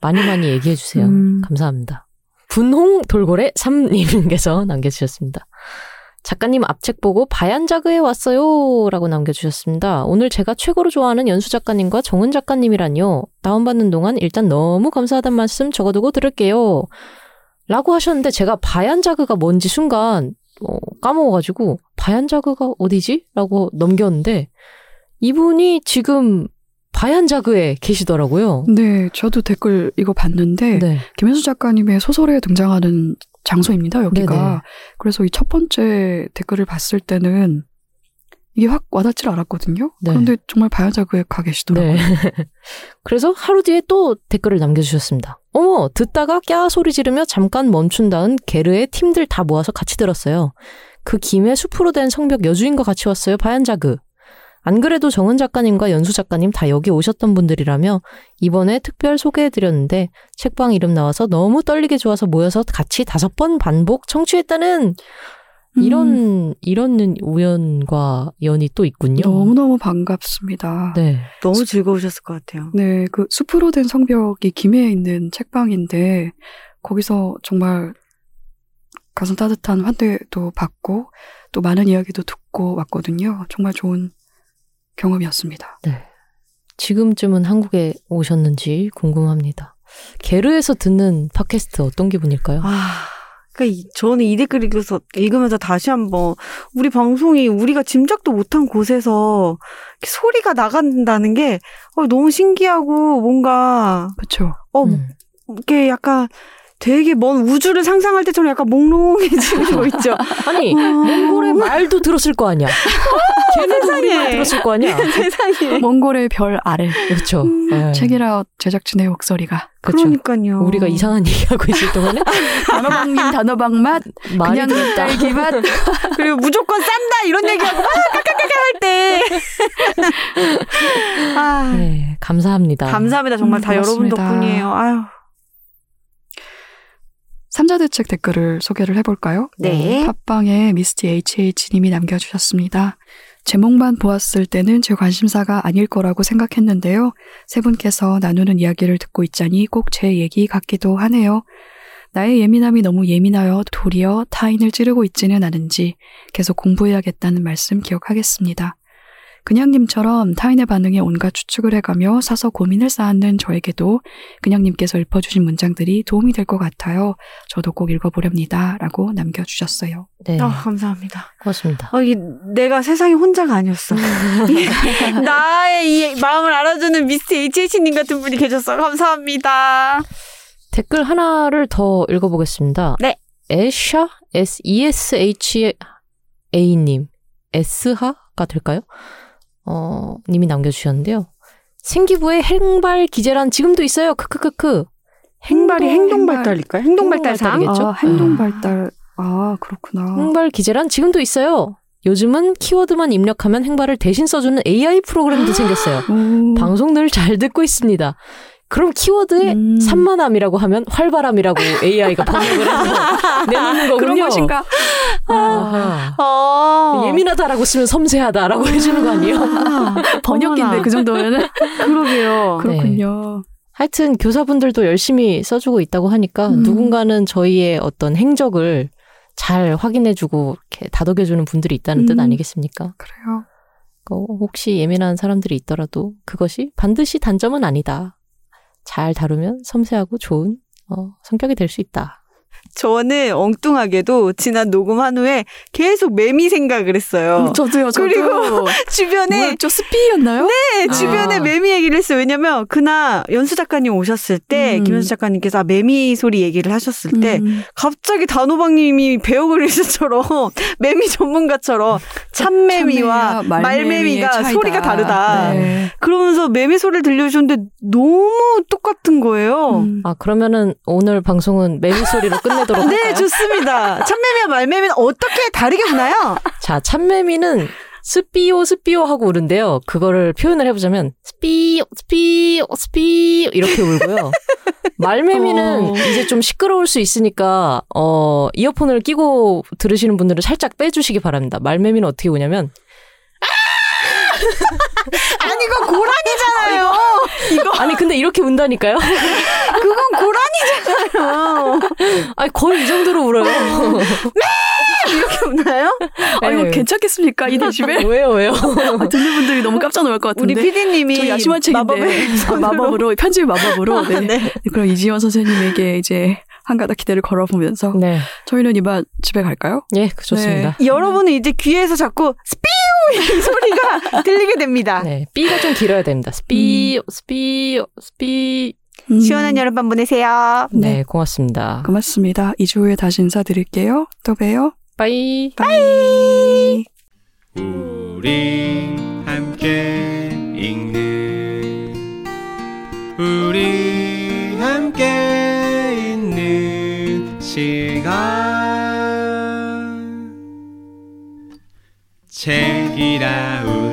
많이 많이 얘기해 주세요. 음. 감사합니다. 분홍 돌고래 3님께서 남겨주셨습니다. 작가님 앞책 보고 바얀자그에 왔어요. 라고 남겨주셨습니다. 오늘 제가 최고로 좋아하는 연수 작가님과 정은 작가님이란요. 다운받는 동안 일단 너무 감사하단 말씀 적어두고 들을게요. 라고 하셨는데 제가 바얀자그가 뭔지 순간 어, 까먹어가지고 바얀자그가 어디지? 라고 넘겼는데 이분이 지금 바얀자그에 계시더라고요. 네, 저도 댓글 이거 봤는데 네. 김현수 작가님의 소설에 등장하는 장소입니다. 여기가. 네네. 그래서 이 첫 번째 댓글을 봤을 때는 이게 확 와닿질 않았거든요. 네. 그런데 정말 바야자그에 가 계시더라고요. 네. 그래서 하루 뒤에 또 댓글을 남겨주셨습니다. 어머, 듣다가 꺄 소리 지르며 잠깐 멈춘 다음 게르의 팀들 다 모아서 같이 들었어요. 그 김에 숲으로 된 성벽 여주인과 같이 왔어요. 바얀자그. 안 그래도 정은 작가님과 연수 작가님 다 여기 오셨던 분들이라며 이번에 특별 소개해드렸는데 책방 이름 나와서 너무 떨리게 좋아서 모여서 같이 다섯 번 반복 청취했다는 음, 이런 이런 우연과 연이 또 있군요. 너무 너무 반갑습니다. 네. 너무 즐거우셨을 것 같아요. 네, 그 숲으로 된 성벽이 김해에 있는 책방인데 거기서 정말 가슴 따뜻한 환대도 받고 또 많은 이야기도 듣고 왔거든요. 정말 좋은 경험이었습니다. 지금쯤은 한국에 오셨는지 궁금합니다. 게르에서 듣는 팟캐스트 어떤 기분일까요? 아 그러니까 이- 저는 이 댓글 읽어서 읽으면서 다시 한번 우리 방송이 우리가 짐작도 못한 곳에서 소리가 나간다는 게 어, 너무 신기하고 뭔가 그렇죠. 어 음. 이게 약간 되게 먼 우주를 상상할 때처럼 약간 몽롱해지는 거 있죠. 아니 몽골의 말도 들었을 거 아니야. 우리 말 들었을 거 아니야. 세상에. 몽골의 별 아래 그렇죠. 음. 네. 책이라 제작진의 목소리가 그렇죠. 그러니까요. 우리가 이상한 얘기하고 있을 동안에 단호박님 단호박 맛 그냥. 딸기 맛 그리고 무조건 싼다 이런 얘기하고 막 까까까까 할 때. 아, 네, 감사합니다. 감사합니다. 정말 음, 다 여러분 고맙습니다. 덕분이에요. 아유. 삼자대책 댓글을 소개를 해볼까요? 네. 팟빵에 미스티 HH님이 남겨주셨습니다. 제목만 보았을 때는 제 관심사가 아닐 거라고 생각했는데요. 세 분께서 나누는 이야기를 듣고 있자니 꼭 제 얘기 같기도 하네요. 나의 예민함이 너무 예민하여 도리어 타인을 찌르고 있지는 않은지 계속 공부해야겠다는 말씀 기억하겠습니다. 그냥님처럼 타인의 반응에 온갖 추측을 해가며 사서 고민을 쌓는 저에게도 그냥님께서 읊어주신 문장들이 도움이 될 것 같아요. 저도 꼭 읽어보렵니다. 라고 남겨주셨어요. 네, 아, 감사합니다. 고맙습니다. 어, 이, 내가 세상에 혼자가 아니었어. 나의 이 마음을 알아주는 미스트 HH님 같은 분이 계셨어. 감사합니다. 댓글 하나를 더 읽어보겠습니다. 네. 에샤 S E S H A 님 S하가 될까요? 어 님이 남겨주셨는데요. 생기부에 행발 기재란 지금도 있어요. 크크크크. 행발이 행동. 발달일까요? 행동 발달상? 발달이겠죠? 아, 행동 발달. 아, 그렇구나. 행발 기재란 지금도 있어요. 요즘은 키워드만 입력하면 행발을 대신 써주는 AI 프로그램도 생겼어요. 오. 방송 늘 잘 듣고 있습니다. 그럼 키워드에 음. 산만함이라고 하면 활발함이라고 AI가 번역을 해서 내놓는 거군요. 그런 것인가? 아하. 어. 예민하다라고 쓰면 섬세하다라고 해주는 거 아니에요? 번역인데 어머나. 그 정도면은 그러게요. 그렇군요. 하여튼 교사분들도 열심히 써주고 있다고 하니까 음. 누군가는 저희의 어떤 행적을 잘 확인해주고 이렇게 다독여주는 분들이 있다는 뜻 음. 아니겠습니까? 그래요. 어, 혹시 예민한 사람들이 있더라도 그것이 반드시 단점은 아니다. 잘 다루면 섬세하고 좋은 어, 성격이 될 수 있다. 저는 엉뚱하게도 지난 녹음한 후에 계속 매미 생각을 했어요. 음, 저도요, 저도. 그리고 주변에 뭐야, 저 스피였나요? 네, 주변에 아. 매미 얘기를 했어요. 왜냐면 그날 연수 작가님 오셨을 때 음. 김연수 작가님께서 매미 소리 얘기를 하셨을 때 음. 갑자기 단호박님이 베어그릴스처럼 매미 전문가처럼 참매미와 말매미가 차이다. 소리가 다르다. 네. 그러면서 매미 소리를 들려주는데 너무 똑같은 거예요. 음. 아 그러면은 오늘 방송은 매미 소리로 끝내도록 네? 좋습니다. 참매미와 말매미는 어떻게 다르게 우나요? 자, 참매미는 스피오 스피오 하고 우는데요. 그거를 표현을 해보자면 스피오 스피오 스피오 이렇게 울고요. 말매미는 어. 이제 좀 시끄러울 수 있으니까 어 이어폰을 끼고 들으시는 분들은 살짝 빼주시기 바랍니다. 말매미는 어떻게 우냐면 아니, 이거 고라니잖아요. 이거, 아니 근데 이렇게 운다니까요? 그건 고라니잖아요. 아니 거의 이 정도로 울어요. 이렇게 우나요? 아, 이거 네. 괜찮겠습니까? 이 데시벨? 왜요 왜요? 아, 듣는 분들이 너무 깜짝 놀랄 것 우리 같은데. 피디님이 저 야심한 책인데 마법의 아. 마법으로 편집 마법으로 네. 네. 그럼 이지원 선생님에게 이제 한 가닥 기대를 걸어보면서 네, 저희는 이만 집에 갈까요? 예, 그 좋습니다. 여러분은 이제 귀에서 자꾸 스피우 이 소리가 들리게 됩니다. 네, B가 좀 길어야 됩니다. 스피오 스피오 스피. 음, 시원한 여름밤 보내세요. 네, 고맙습니다. 고맙습니다. 2주 후에 다시 인사드릴게요. 또 봬요. Bye. Bye. 우리 함께 읽는 우리 함께 시간. 책이라 우